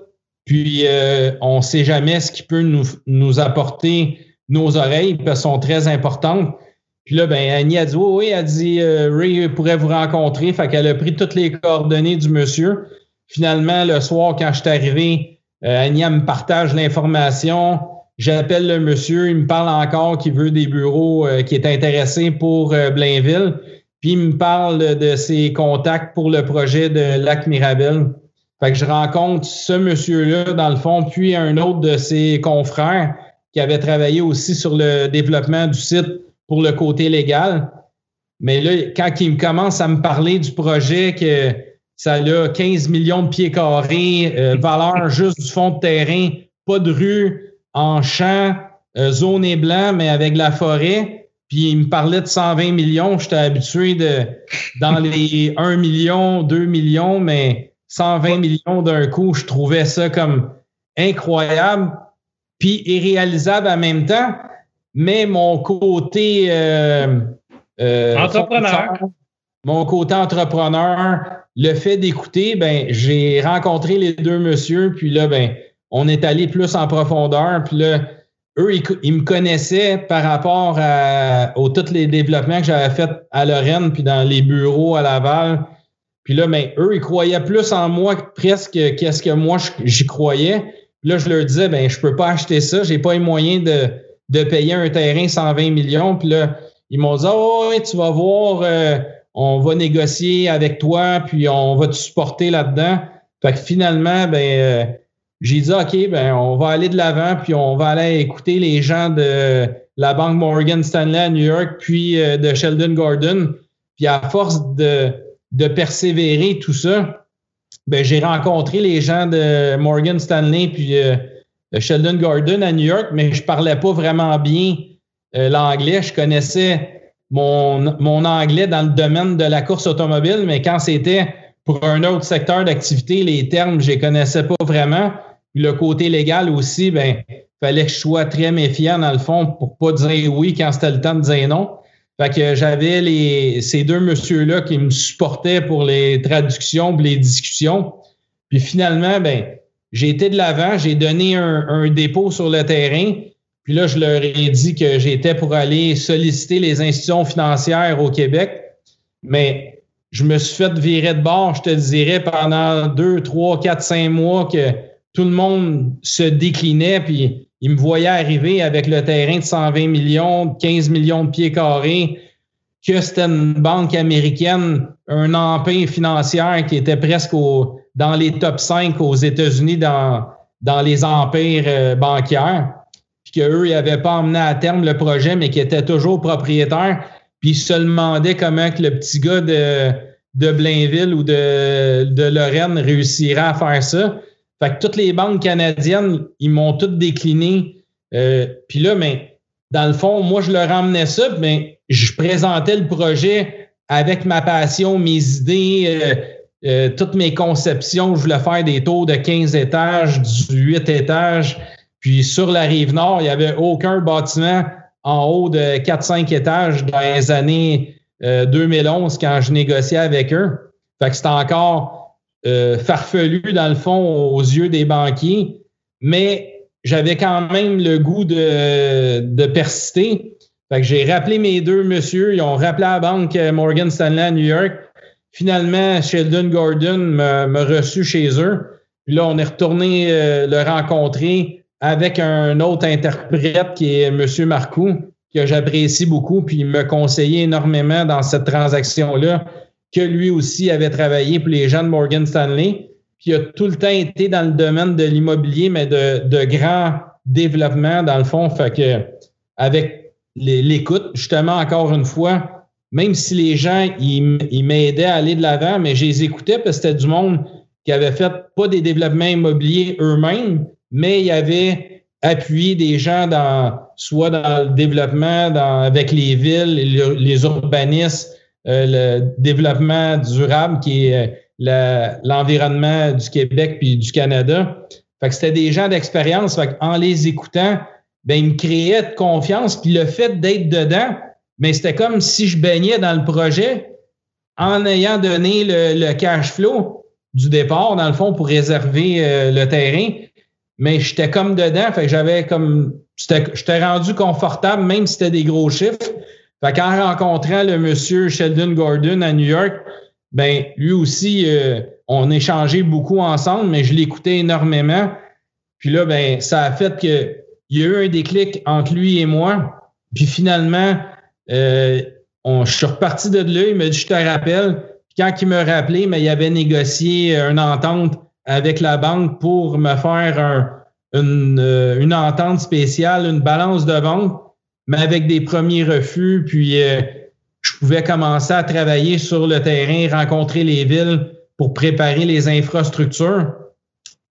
S3: puis euh, on ne sait jamais ce qui peut nous, nous apporter nos oreilles, parce qu'elles sont très importantes. Puis là, ben, Annie a dit oui, elle a dit euh, Ray pourrait vous rencontrer. Fait qu'elle a pris toutes les coordonnées du monsieur. Finalement, le soir, quand je suis arrivé, Annie me partage l'information. J'appelle le monsieur, il me parle encore qu'il veut des bureaux, qui est intéressé pour Blainville. Puis il me parle de ses contacts pour le projet de Lac Mirabel. Fait que je rencontre ce monsieur-là, dans le fond, puis un autre de ses confrères qui avait travaillé aussi sur le développement du site pour le côté légal. Mais là, quand il me commence à me parler du projet que ça a 15 millions de pieds carrés, euh, *laughs* valeur juste du fond de terrain, pas de rue, en champ, euh, zone et blanc, mais avec la forêt, puis il me parlait de 120 millions. J'étais habitué de dans les 1 million, 2 millions, mais 120 millions d'un coup, je trouvais ça comme incroyable, puis irréalisable en même temps. mais mon côté
S2: euh, euh, entrepreneur.
S3: Mon côté entrepreneur, le fait d'écouter, ben, j'ai rencontré les deux messieurs, puis là, ben, on est allé plus en profondeur, puis là, eux, ils, me connaissaient par rapport à, aux tous les développements que j'avais fait à Lorraine, puis dans les bureaux à Laval. Puis là, ben, eux, ils croyaient plus en moi presque qu'est-ce que moi j'y croyais. Puis là, je leur disais, ben, je peux pas acheter ça, j'ai pas les moyens de, de payer un terrain 120 millions. Puis là, ils m'ont dit, oh, tu vas voir, euh, on va négocier avec toi, puis on va te supporter là-dedans. Fait que finalement, ben, euh, j'ai dit, OK, ben, on va aller de l'avant, puis on va aller écouter les gens de la Banque Morgan Stanley à New York, puis euh, de Sheldon Gordon. Puis à force de, de persévérer tout ça, ben, j'ai rencontré les gens de Morgan Stanley, puis Sheldon Gordon à New York, mais je parlais pas vraiment bien euh, l'anglais. Je connaissais mon, mon anglais dans le domaine de la course automobile, mais quand c'était pour un autre secteur d'activité, les termes, je les connaissais pas vraiment. Le côté légal aussi, ben, fallait que je sois très méfiant dans le fond pour pas dire oui quand c'était le temps de dire non. Fait que j'avais les, ces deux messieurs-là qui me supportaient pour les traductions, les discussions. Puis finalement, ben, j'ai été de l'avant, j'ai donné un, dépôt sur le terrain. Puis là, je leur ai dit que j'étais pour aller solliciter les institutions financières au Québec. Mais je me suis fait virer de bord, je te dirais, pendant deux, trois, quatre, cinq mois que tout le monde se déclinait, puis ils me voyaient arriver avec le terrain de 120 millions, 15 millions de pieds carrés, que c'était une banque américaine, un empire financier qui était presque dans les top 5 aux États-Unis dans, dans les empires euh, bancaires, puis qu'eux, ils n'avaient pas emmené à terme le projet, mais qui étaient toujours propriétaires, puis ils se demandaient comment que le petit gars de, de Blainville ou de, de Lorraine réussirait à faire ça. Fait que toutes les banques canadiennes, ils m'ont toutes décliné. Euh, puis là, mais dans le fond, moi, je leur emmenais ça, mais je présentais le projet avec ma passion, mes idées, euh, euh, toutes mes conceptions, je voulais faire des tours de 15 étages, 18 étages. Puis sur la rive nord, il n'y avait aucun bâtiment en haut de 4-5 étages dans les années 2011 euh, quand je négociais avec eux. Fait que c'était encore euh, farfelu dans le fond aux yeux des banquiers, mais j'avais quand même le goût de, persister. J'ai rappelé mes deux messieurs, ils ont rappelé la banque Morgan Stanley à New York. Finalement, Sheldon Gordon m'a reçu chez eux. Puis là, on est retourné euh, le rencontrer avec un autre interprète qui est M. Marcoux, que j'apprécie beaucoup, puis il m'a conseillé énormément dans cette transaction-là, que lui aussi avait travaillé pour les gens de Morgan Stanley. Puis a tout le temps été dans le domaine de l'immobilier, mais de, de grand développement, dans le fond. Fait que avec l'écoute, justement, encore une fois, même si les gens, ils, m'aidaient à aller de l'avant, mais je les écoutais parce que c'était du monde qui avait fait pas des développements immobiliers eux-mêmes, mais il y avait appuyé des gens dans soit dans le développement avec les villes, les, urbanistes, euh, le développement durable qui est euh, l'environnement du Québec puis du Canada. Fait que c'était des gens d'expérience. En les écoutant, ben, ils me créaient de confiance. Puis le fait d'être dedans, mais c'était comme si je baignais dans le projet en ayant donné le, cash flow du départ, dans le fond, pour réserver euh, le terrain. Mais j'étais comme dedans, fait que j'avais comme. J'étais rendu confortable, même si c'était des gros chiffres. Fait qu'en rencontrant le monsieur Sheldon Gordon à New York, ben lui aussi, euh, on échangeait beaucoup ensemble, mais je l'écoutais énormément. Puis là, ben, ça a fait que il y a eu un déclic entre lui et moi. Puis finalement, euh, je suis reparti de là, il m'a dit, je te rappelle. quand il me rappelé, mais il avait négocié une entente avec la banque pour me faire une, euh, une, entente spéciale, une balance de vente, mais avec des premiers refus. Puis euh, je pouvais commencer à travailler sur le terrain, rencontrer les villes pour préparer les infrastructures.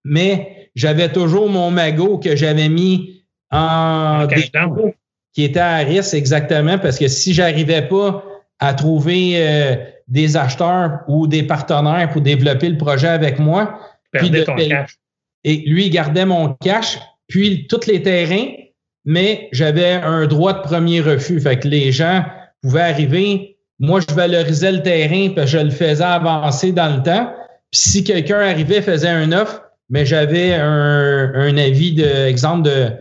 S3: Mais j'avais toujours mon magot que j'avais mis en qui était à risque exactement parce que si j'arrivais pas à trouver euh, des acheteurs ou des partenaires pour développer le projet avec moi,
S2: puis de, ton cash.
S3: et lui il gardait mon cash, puis tous les terrains, mais j'avais un droit de premier refus. Fait que les gens pouvaient arriver. Moi, je valorisais le terrain, puis je le faisais avancer dans le temps. Puis si quelqu'un arrivait, faisait un offre, mais j'avais un, avis de exemple de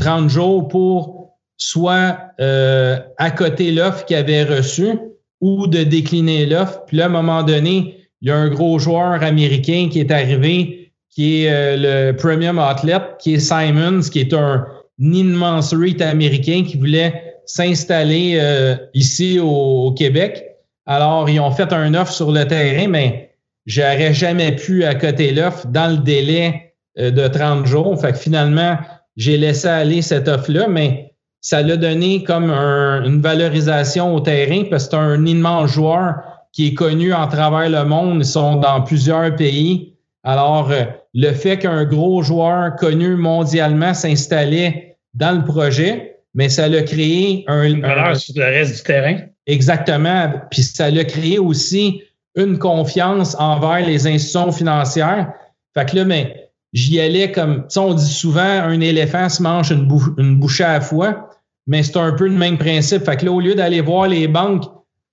S3: 30 jours pour soit euh, accoter l'offre qu'il avait reçue ou de décliner l'offre. Puis là, à un moment donné, il y a un gros joueur américain qui est arrivé, qui est euh, le Premium Athlete, qui est Simons, qui est un, immense rate américain qui voulait s'installer euh, ici au, Québec. Alors, ils ont fait un offre sur le terrain, mais j'aurais jamais pu accoter l'offre dans le délai euh, de 30 jours. Fait que finalement, j'ai laissé aller cette offre-là, mais ça l'a donné comme une valorisation au terrain parce que c'est un immense joueur qui est connu en travers le monde. Ils sont dans plusieurs pays. Alors, euh, le fait qu'un gros joueur connu mondialement s'installait dans le projet, mais ça l'a créé un.
S2: Une valeur sur le reste du terrain.
S3: Exactement. Puis ça l'a créé aussi une confiance envers les institutions financières. Fait que là, mais j'y allais comme. Tu sais, on dit souvent un éléphant se mange une, une bouchée à la fois, mais c'est un peu le même principe. Fait que là, au lieu d'aller voir les banques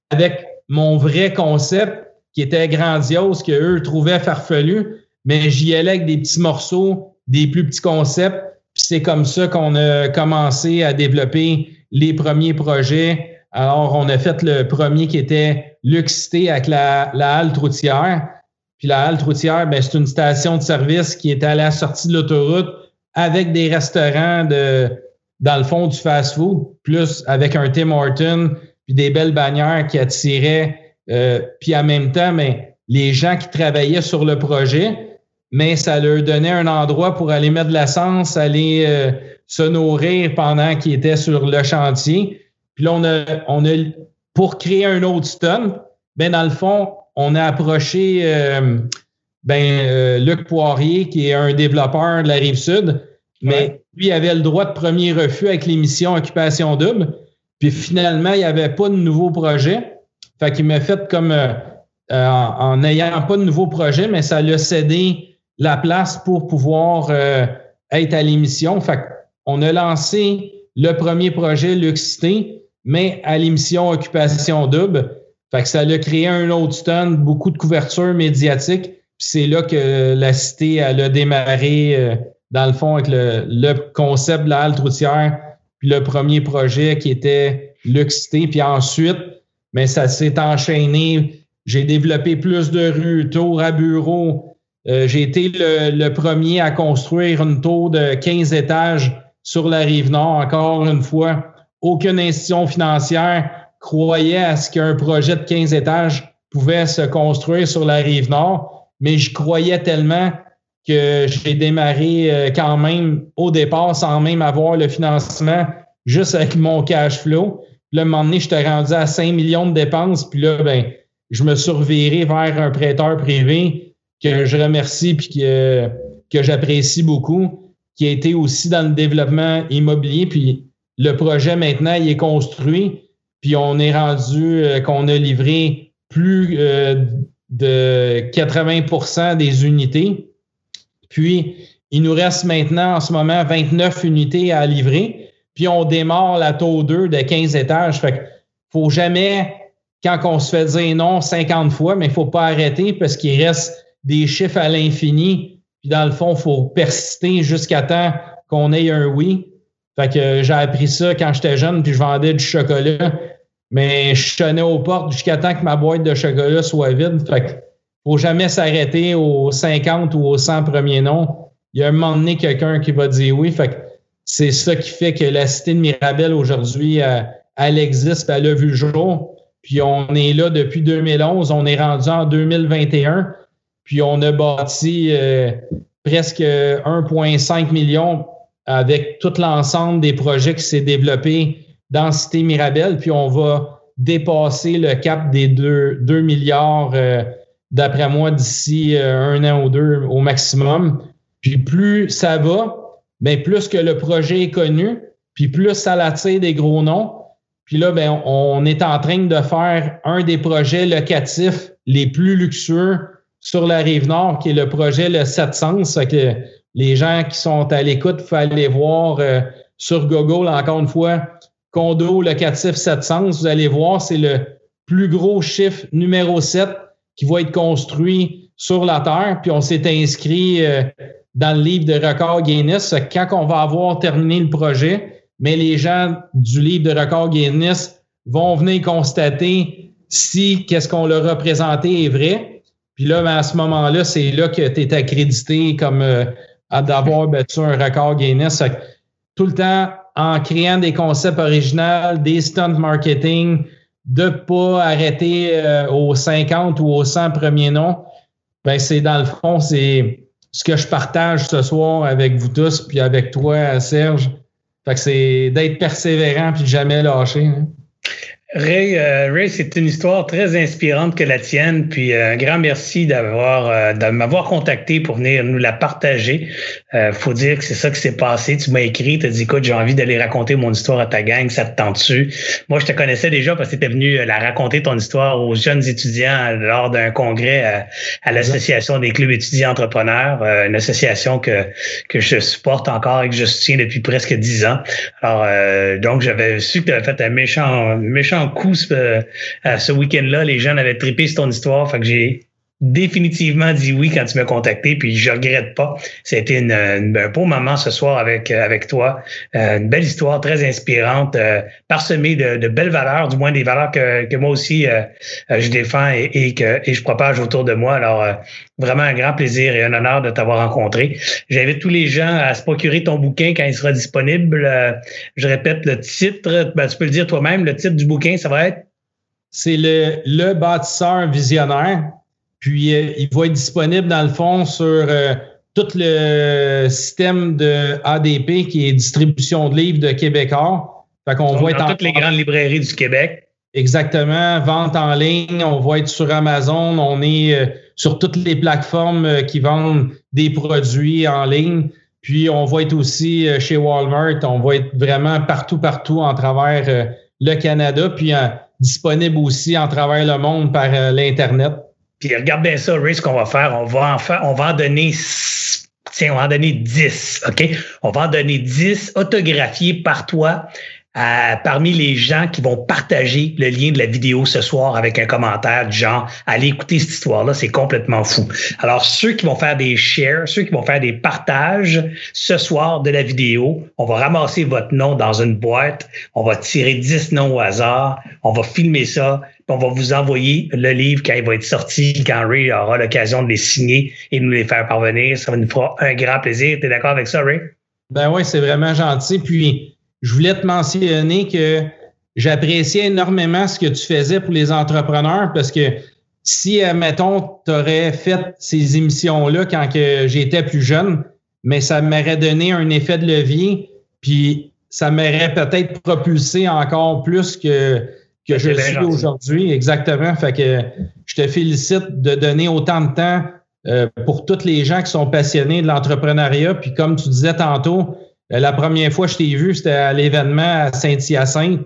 S3: avec mon vrai concept qui était grandiose, que eux trouvaient farfelu, mais j'y allais avec des petits morceaux, des plus petits concepts. C'est comme ça qu'on a commencé à développer les premiers projets. Alors, on a fait le premier qui était Luxité avec la, halte routière. Puis la halte routière, ben, c'est une station de service qui est à la sortie de l'autoroute avec des restaurants de, dans le fond du fast-food, plus avec un Tim Horton, puis des belles bannières qui attiraient, euh, puis en même temps, mais les gens qui travaillaient sur le projet, mais ça leur donnait un endroit pour aller mettre de l'essence, aller euh, se nourrir pendant qu'ils étaient sur le chantier. Puis là, on a, on a pour créer un autre stun, ben dans le fond, on a approché euh, ben, Luc Poirier, qui est un développeur de la rive sud, mais lui avait le droit de premier refus avec l'émission Occupation Double. Puis finalement, il n'y avait pas de nouveau projet. Fait qu'il m'a fait comme euh, euh, en n'ayant pas de nouveau projet, mais ça lui a cédé la place pour pouvoir euh, être à l'émission. Fait qu'on a lancé le premier projet Luxité, mais à l'émission Occupation Double. Fait que ça a créé un autre stun, beaucoup de couverture médiatique. C'est là que la cité elle a démarré, dans le fond, avec le, le concept de la halte routière puis le premier projet qui était Luxité. Puis ensuite, mais ça s'est enchaîné. J'ai développé plus de rues, tours à bureaux. Euh, j'ai été le, premier à construire une tour de 15 étages sur la rive nord. Encore une fois, aucune institution financière croyait à ce qu'un projet de 15 étages pouvait se construire sur la rive nord, mais je croyais tellement que j'ai démarré euh, quand même au départ sans même avoir le financement, juste avec mon cash flow. Puis là, un moment donné, j'étais rendu à 5 millions de dépenses. Puis là, ben, je me suis reviré vers un prêteur privé que je remercie puis que, que j'apprécie beaucoup, qui a été aussi dans le développement immobilier. Puis le projet maintenant, il est construit. Puis on est rendu euh, qu'on a livré plus euh, de 80% des unités. Puis, il nous reste maintenant en ce moment 29 unités à livrer. Puis, on démarre la taux 2 de 15 étages. Fait qu'il faut jamais, quand on se fait dire non 50 fois, mais il faut pas arrêter parce qu'il reste des chiffres à l'infini. Puis, dans le fond, il faut persister jusqu'à temps qu'on ait un oui. Fait que j'ai appris ça quand j'étais jeune, puis je vendais du chocolat. Mais je tenais aux portes jusqu'à temps que ma boîte de chocolat soit vide. Fait que faut jamais s'arrêter aux 50 ou aux 100 premiers noms. Il y a un moment donné quelqu'un qui va dire oui. Fait c'est ça qui fait que la cité de Mirabel aujourd'hui, elle, existe, elle a vu le jour. Puis on est là depuis 2011, on est rendu en 2021, puis on a bâti euh, presque 1,5 million avec tout l'ensemble des projets qui s'est développé dans Cité Mirabel, puis on va dépasser le cap des 2, 2 milliards euh, d'après moi, d'ici euh, un an ou deux au maximum. Puis plus ça va, bien plus que le projet est connu, puis plus ça attire des gros noms. Puis là, ben, on est en train de faire un des projets locatifs les plus luxueux sur la rive nord, qui est le projet Le 700. Que les gens qui sont à l'écoute, il faut aller voir euh, sur Google, encore une fois, condo locatif 700, vous allez voir, c'est le plus gros chiffre numéro 7 qui va être construit sur la Terre. Puis on s'est inscrit euh, dans le livre de record Guinness. Quand on va avoir terminé le projet, mais les gens du livre de record Guinness vont venir constater si qu'est-ce qu'on leur a présenté est vrai. Puis là, ben, à ce moment-là, c'est là que tu es accrédité comme euh, d'avoir battu un record Guinness. Tout le temps, en créant des concepts originaux, des stunt marketing, de pas arrêter euh, aux 50 ou aux 100 premiers noms, ben c'est dans le fond, c'est ce que je partage ce soir avec vous tous, puis avec toi, Serge. Fait que c'est d'être persévérant puis jamais lâcher. Hein.
S2: Ray, euh, Ray c'est une histoire très inspirante que la tienne. Puis euh, un grand merci d'avoir euh, de m'avoir contacté pour venir nous la partager. Euh, faut dire que c'est ça qui s'est passé. Tu m'as écrit, tu as dit écoute, j'ai envie d'aller raconter mon histoire à ta gang, ça te tente dessus. Moi, je te connaissais déjà parce que tu étais venu la raconter ton histoire aux jeunes étudiants lors d'un congrès à, l'Association des clubs étudiants entrepreneurs, une association que, que je supporte encore et que je soutiens depuis presque dix ans. Alors, donc, j'avais su que tu avais fait un méchant, méchant coup ce, ce week-end-là. Les gens avaient trippé sur ton histoire. Fait que j'ai définitivement dit oui quand tu m'as contacté, puis je regrette pas. C'était une, un beau moment ce soir avec avec toi, euh, une belle histoire très inspirante, euh, parsemée de, belles valeurs, du moins des valeurs que, que moi aussi euh, je défends et, et, que et je propage autour de moi. Alors vraiment un grand plaisir et un honneur de t'avoir rencontré. J'invite tous les gens à se procurer ton bouquin quand il sera disponible. je répète le titre, ben, tu peux le dire toi-même. Le titre du bouquin, ça va être?
S3: C'est le, le bâtisseur visionnaire. Puis, euh, il va être disponible dans le fond sur euh, tout le système de ADP qui est distribution de livres de Québécois.
S2: Fait qu'on va être dans toutes les grandes librairies du Québec.
S3: Exactement. Vente en ligne. On va être sur Amazon. On est euh, sur toutes les plateformes qui vendent des produits en ligne. Puis, on va être aussi chez Walmart. On va être vraiment partout, partout en travers le Canada. Puis, disponible aussi en travers le monde par l'Internet.
S2: Puis regarde bien ça, Ray, ce qu'on va faire. On va en faire, on va en donner tiens, on va en donner 10, OK? On va en donner 10 autographiés par toi parmi les gens qui vont partager le lien de la vidéo ce soir avec un commentaire du genre allez écouter cette histoire-là, c'est complètement fou. Alors, ceux qui vont faire des shares, ceux qui vont faire des partages ce soir de la vidéo, on va ramasser votre nom dans une boîte, on va tirer 10 noms au hasard, on va filmer ça, on va vous envoyer le livre quand il va être sorti, quand Ray aura l'occasion de les signer et de nous les faire parvenir. Ça nous fera un grand plaisir. Tu es d'accord avec ça, Ray?
S3: Ben oui, c'est vraiment gentil. Puis, je voulais te mentionner que j'appréciais énormément ce que tu faisais pour les entrepreneurs parce que si, mettons, tu aurais fait ces émissions-là quand j'étais plus jeune, mais ça m'aurait donné un effet de levier, puis ça m'aurait peut-être propulsé encore plus que, que je suis aujourd'hui. Exactement. Fait que je te félicite de donner autant de temps euh, pour tous les gens qui sont passionnés de l'entrepreneuriat. Puis comme tu disais tantôt, la première fois que je t'ai vu, c'était à l'événement à Saint-Hyacinthe.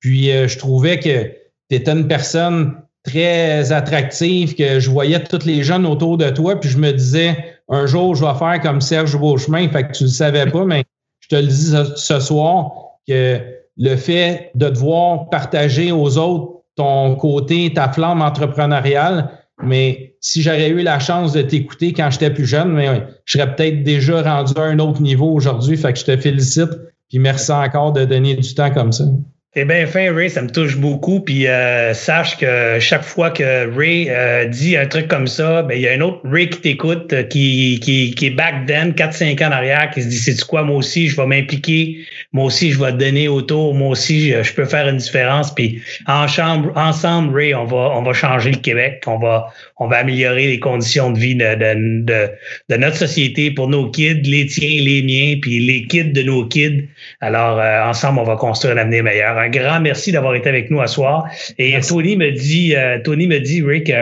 S3: Puis euh, je trouvais que tu étais une personne très attractive, que je voyais tous les jeunes autour de toi, puis je me disais, un jour, je vais faire comme Serge Beauchemin, fait que tu ne le savais pas, mais je te le dis ce soir, que le fait de devoir partager aux autres ton côté, ta flamme entrepreneuriale, mais si j'aurais eu la chance de t'écouter quand j'étais plus jeune, mais je serais peut-être déjà rendu à un autre niveau aujourd'hui. Fait que je te félicite. Puis merci encore de donner du temps comme ça.
S2: Eh bien, fin, Ray, ça me touche beaucoup. Puis euh, sache que chaque fois que Ray euh, dit un truc comme ça, ben il y a un autre Ray qui t'écoute, euh, qui, qui, qui est back then, 4-5 ans en arrière, qui se dit c'est quoi, moi aussi, je vais m'impliquer, moi aussi, je vais donner autour, moi aussi, je, peux faire une différence. Puis en chambre, ensemble, Ray, on va, on va changer le Québec, on va, on va améliorer les conditions de vie de, de, de, de notre société pour nos kids, les tiens, les miens, puis les kids de nos kids. Alors, ensemble, on va construire un avenir meilleur un grand merci d'avoir été avec nous à soir. Et Tony me dit, euh, Tony me dit, Rick,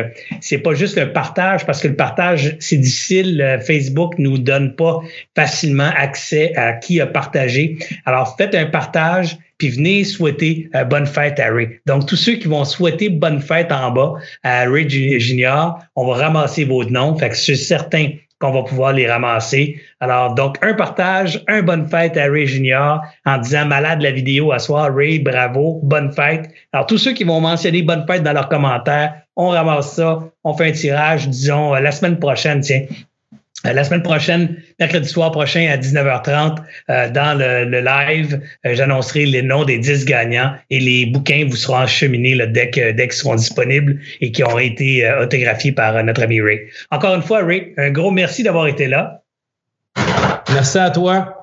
S2: c'est pas juste le partage parce que le partage c'est difficile. Euh, Facebook nous donne pas facilement accès à qui a partagé. Alors faites un partage puis venez souhaiter euh, bonne fête à Ray. Donc, tous ceux qui vont souhaiter bonne fête en bas à Ray Junior, on va ramasser vos noms. Fait que suis certain qu'on va pouvoir les ramasser. Alors, donc, un partage, un bonne fête à Ray Junior en disant malade la vidéo à soir. Ray, bravo, bonne fête. Alors, tous ceux qui vont mentionner bonne fête dans leurs commentaires, on ramasse ça, on fait un tirage, disons, la semaine prochaine, tiens, euh, la semaine prochaine, mercredi soir prochain à 19h30, euh, dans le, live, euh, j'annoncerai les noms des 10 gagnants et les bouquins vous seront acheminés là, dès qu'ils seront disponibles et qui ont été autographiés par notre ami Ray. Encore une fois, Ray, un gros merci d'avoir été là.
S3: Merci à toi.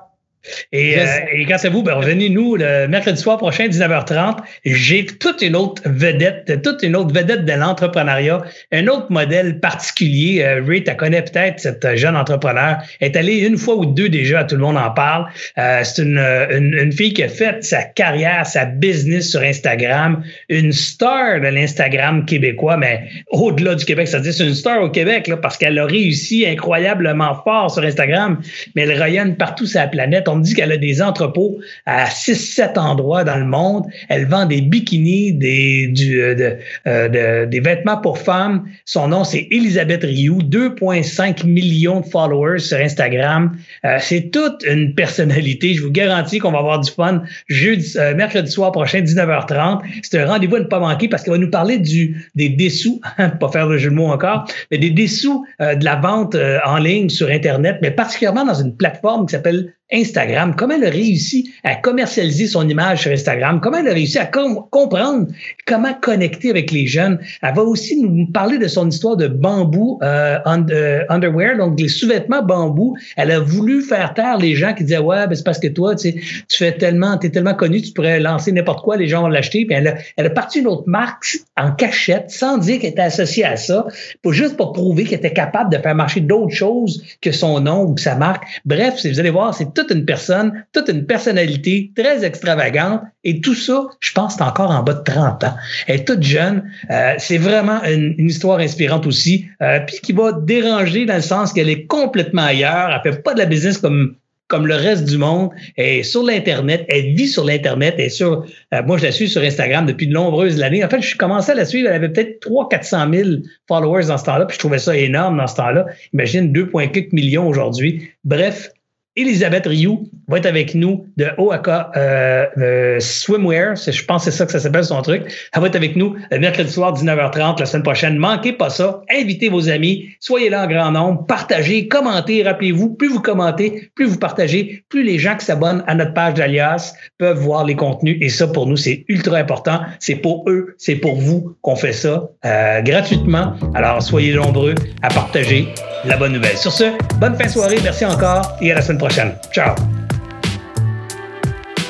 S2: Et, euh, et grâce à vous, ben, revenez-nous le mercredi soir prochain, 19h30. J'ai toute une autre vedette, toute une autre vedette de l'entrepreneuriat, un autre modèle particulier. Euh, Ray, tu connais peut-être cette jeune entrepreneur. Est allée une fois ou deux déjà, tout le monde en parle. Euh, c'est une, une, fille qui a fait sa carrière, sa business sur Instagram, une star de l'Instagram québécois, mais au-delà du Québec, ça dit c'est une star au Québec là, parce qu'elle a réussi incroyablement fort sur Instagram, mais elle rayonne partout sur la planète on me dit qu'elle a des entrepôts à 6-7 endroits dans le monde. Elle vend des bikinis, des, du, euh, euh, des vêtements pour femmes. Son nom, c'est Elisabeth Rioux, 2,5 millions de followers sur Instagram. Euh, c'est toute une personnalité. Je vous garantis qu'on va avoir du fun jeudi, mercredi soir prochain, 19h30. C'est un rendez-vous à ne pas manquer parce qu'elle va nous parler du, des dessous, *laughs* pas faire le jeu de mots encore, mais des dessous de la vente en ligne sur Internet, mais particulièrement dans une plateforme qui s'appelle Instagram, comment elle a réussi à commercialiser son image sur Instagram, comment elle a réussi à comprendre comment connecter avec les jeunes? Elle va aussi nous parler de son histoire de bambou euh, euh, underwear, donc les sous-vêtements bambou. Elle a voulu faire taire les gens qui disaient ouais, ben c'est parce que toi, tu fais tellement, t'es tellement connu, tu pourrais lancer n'importe quoi, les gens vont l'acheter. Puis elle a, elle a parti une autre marque en cachette, sans dire qu'elle était associée à ça, pour juste pour prouver qu'elle était capable de faire marcher d'autres choses que son nom ou sa marque. Bref, vous allez voir, c'est toute une personne, toute une personnalité très extravagante. Et tout ça, je pense, c'est encore en bas de 30 ans. Elle est toute jeune. Euh, c'est vraiment une, histoire inspirante aussi. Euh, puis qui va déranger dans le sens qu'elle est complètement ailleurs. Elle fait pas de la business comme comme le reste du monde, est sur l'Internet, elle vit sur l'Internet, et sur, euh, moi je la suis sur Instagram depuis de nombreuses années. En fait, je commençais à la suivre, elle avait peut-être 300-400 000 followers dans ce temps-là, puis je trouvais ça énorme dans ce temps-là. Imagine 2,4 millions aujourd'hui. Bref, Elisabeth Rioux va être avec nous de OAK euh, euh, Swimwear. Je pense que c'est ça que ça s'appelle son truc. Elle va être avec nous le mercredi soir, 19h30, la semaine prochaine. Manquez pas ça. Invitez vos amis. Soyez là en grand nombre. Partagez, commentez. Rappelez-vous, plus vous commentez, plus vous partagez, plus les gens qui s'abonnent à notre page d'Alias peuvent voir les contenus. Et ça, pour nous, c'est ultra important. C'est pour eux, c'est pour vous qu'on fait ça euh, gratuitement. Alors, soyez nombreux à partager la bonne nouvelle. Sur ce, bonne fin de soirée. Merci encore et à la semaine prochaine. Ciao.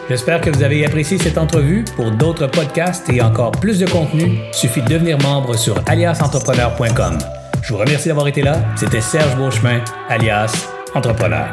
S1: J'espère que vous avez apprécié cette entrevue. Pour d'autres podcasts et encore plus de contenu, suffit de devenir membre sur aliasentrepreneur.com. Je vous remercie d'avoir été là. C'était Serge Beauchemin, alias Entrepreneur.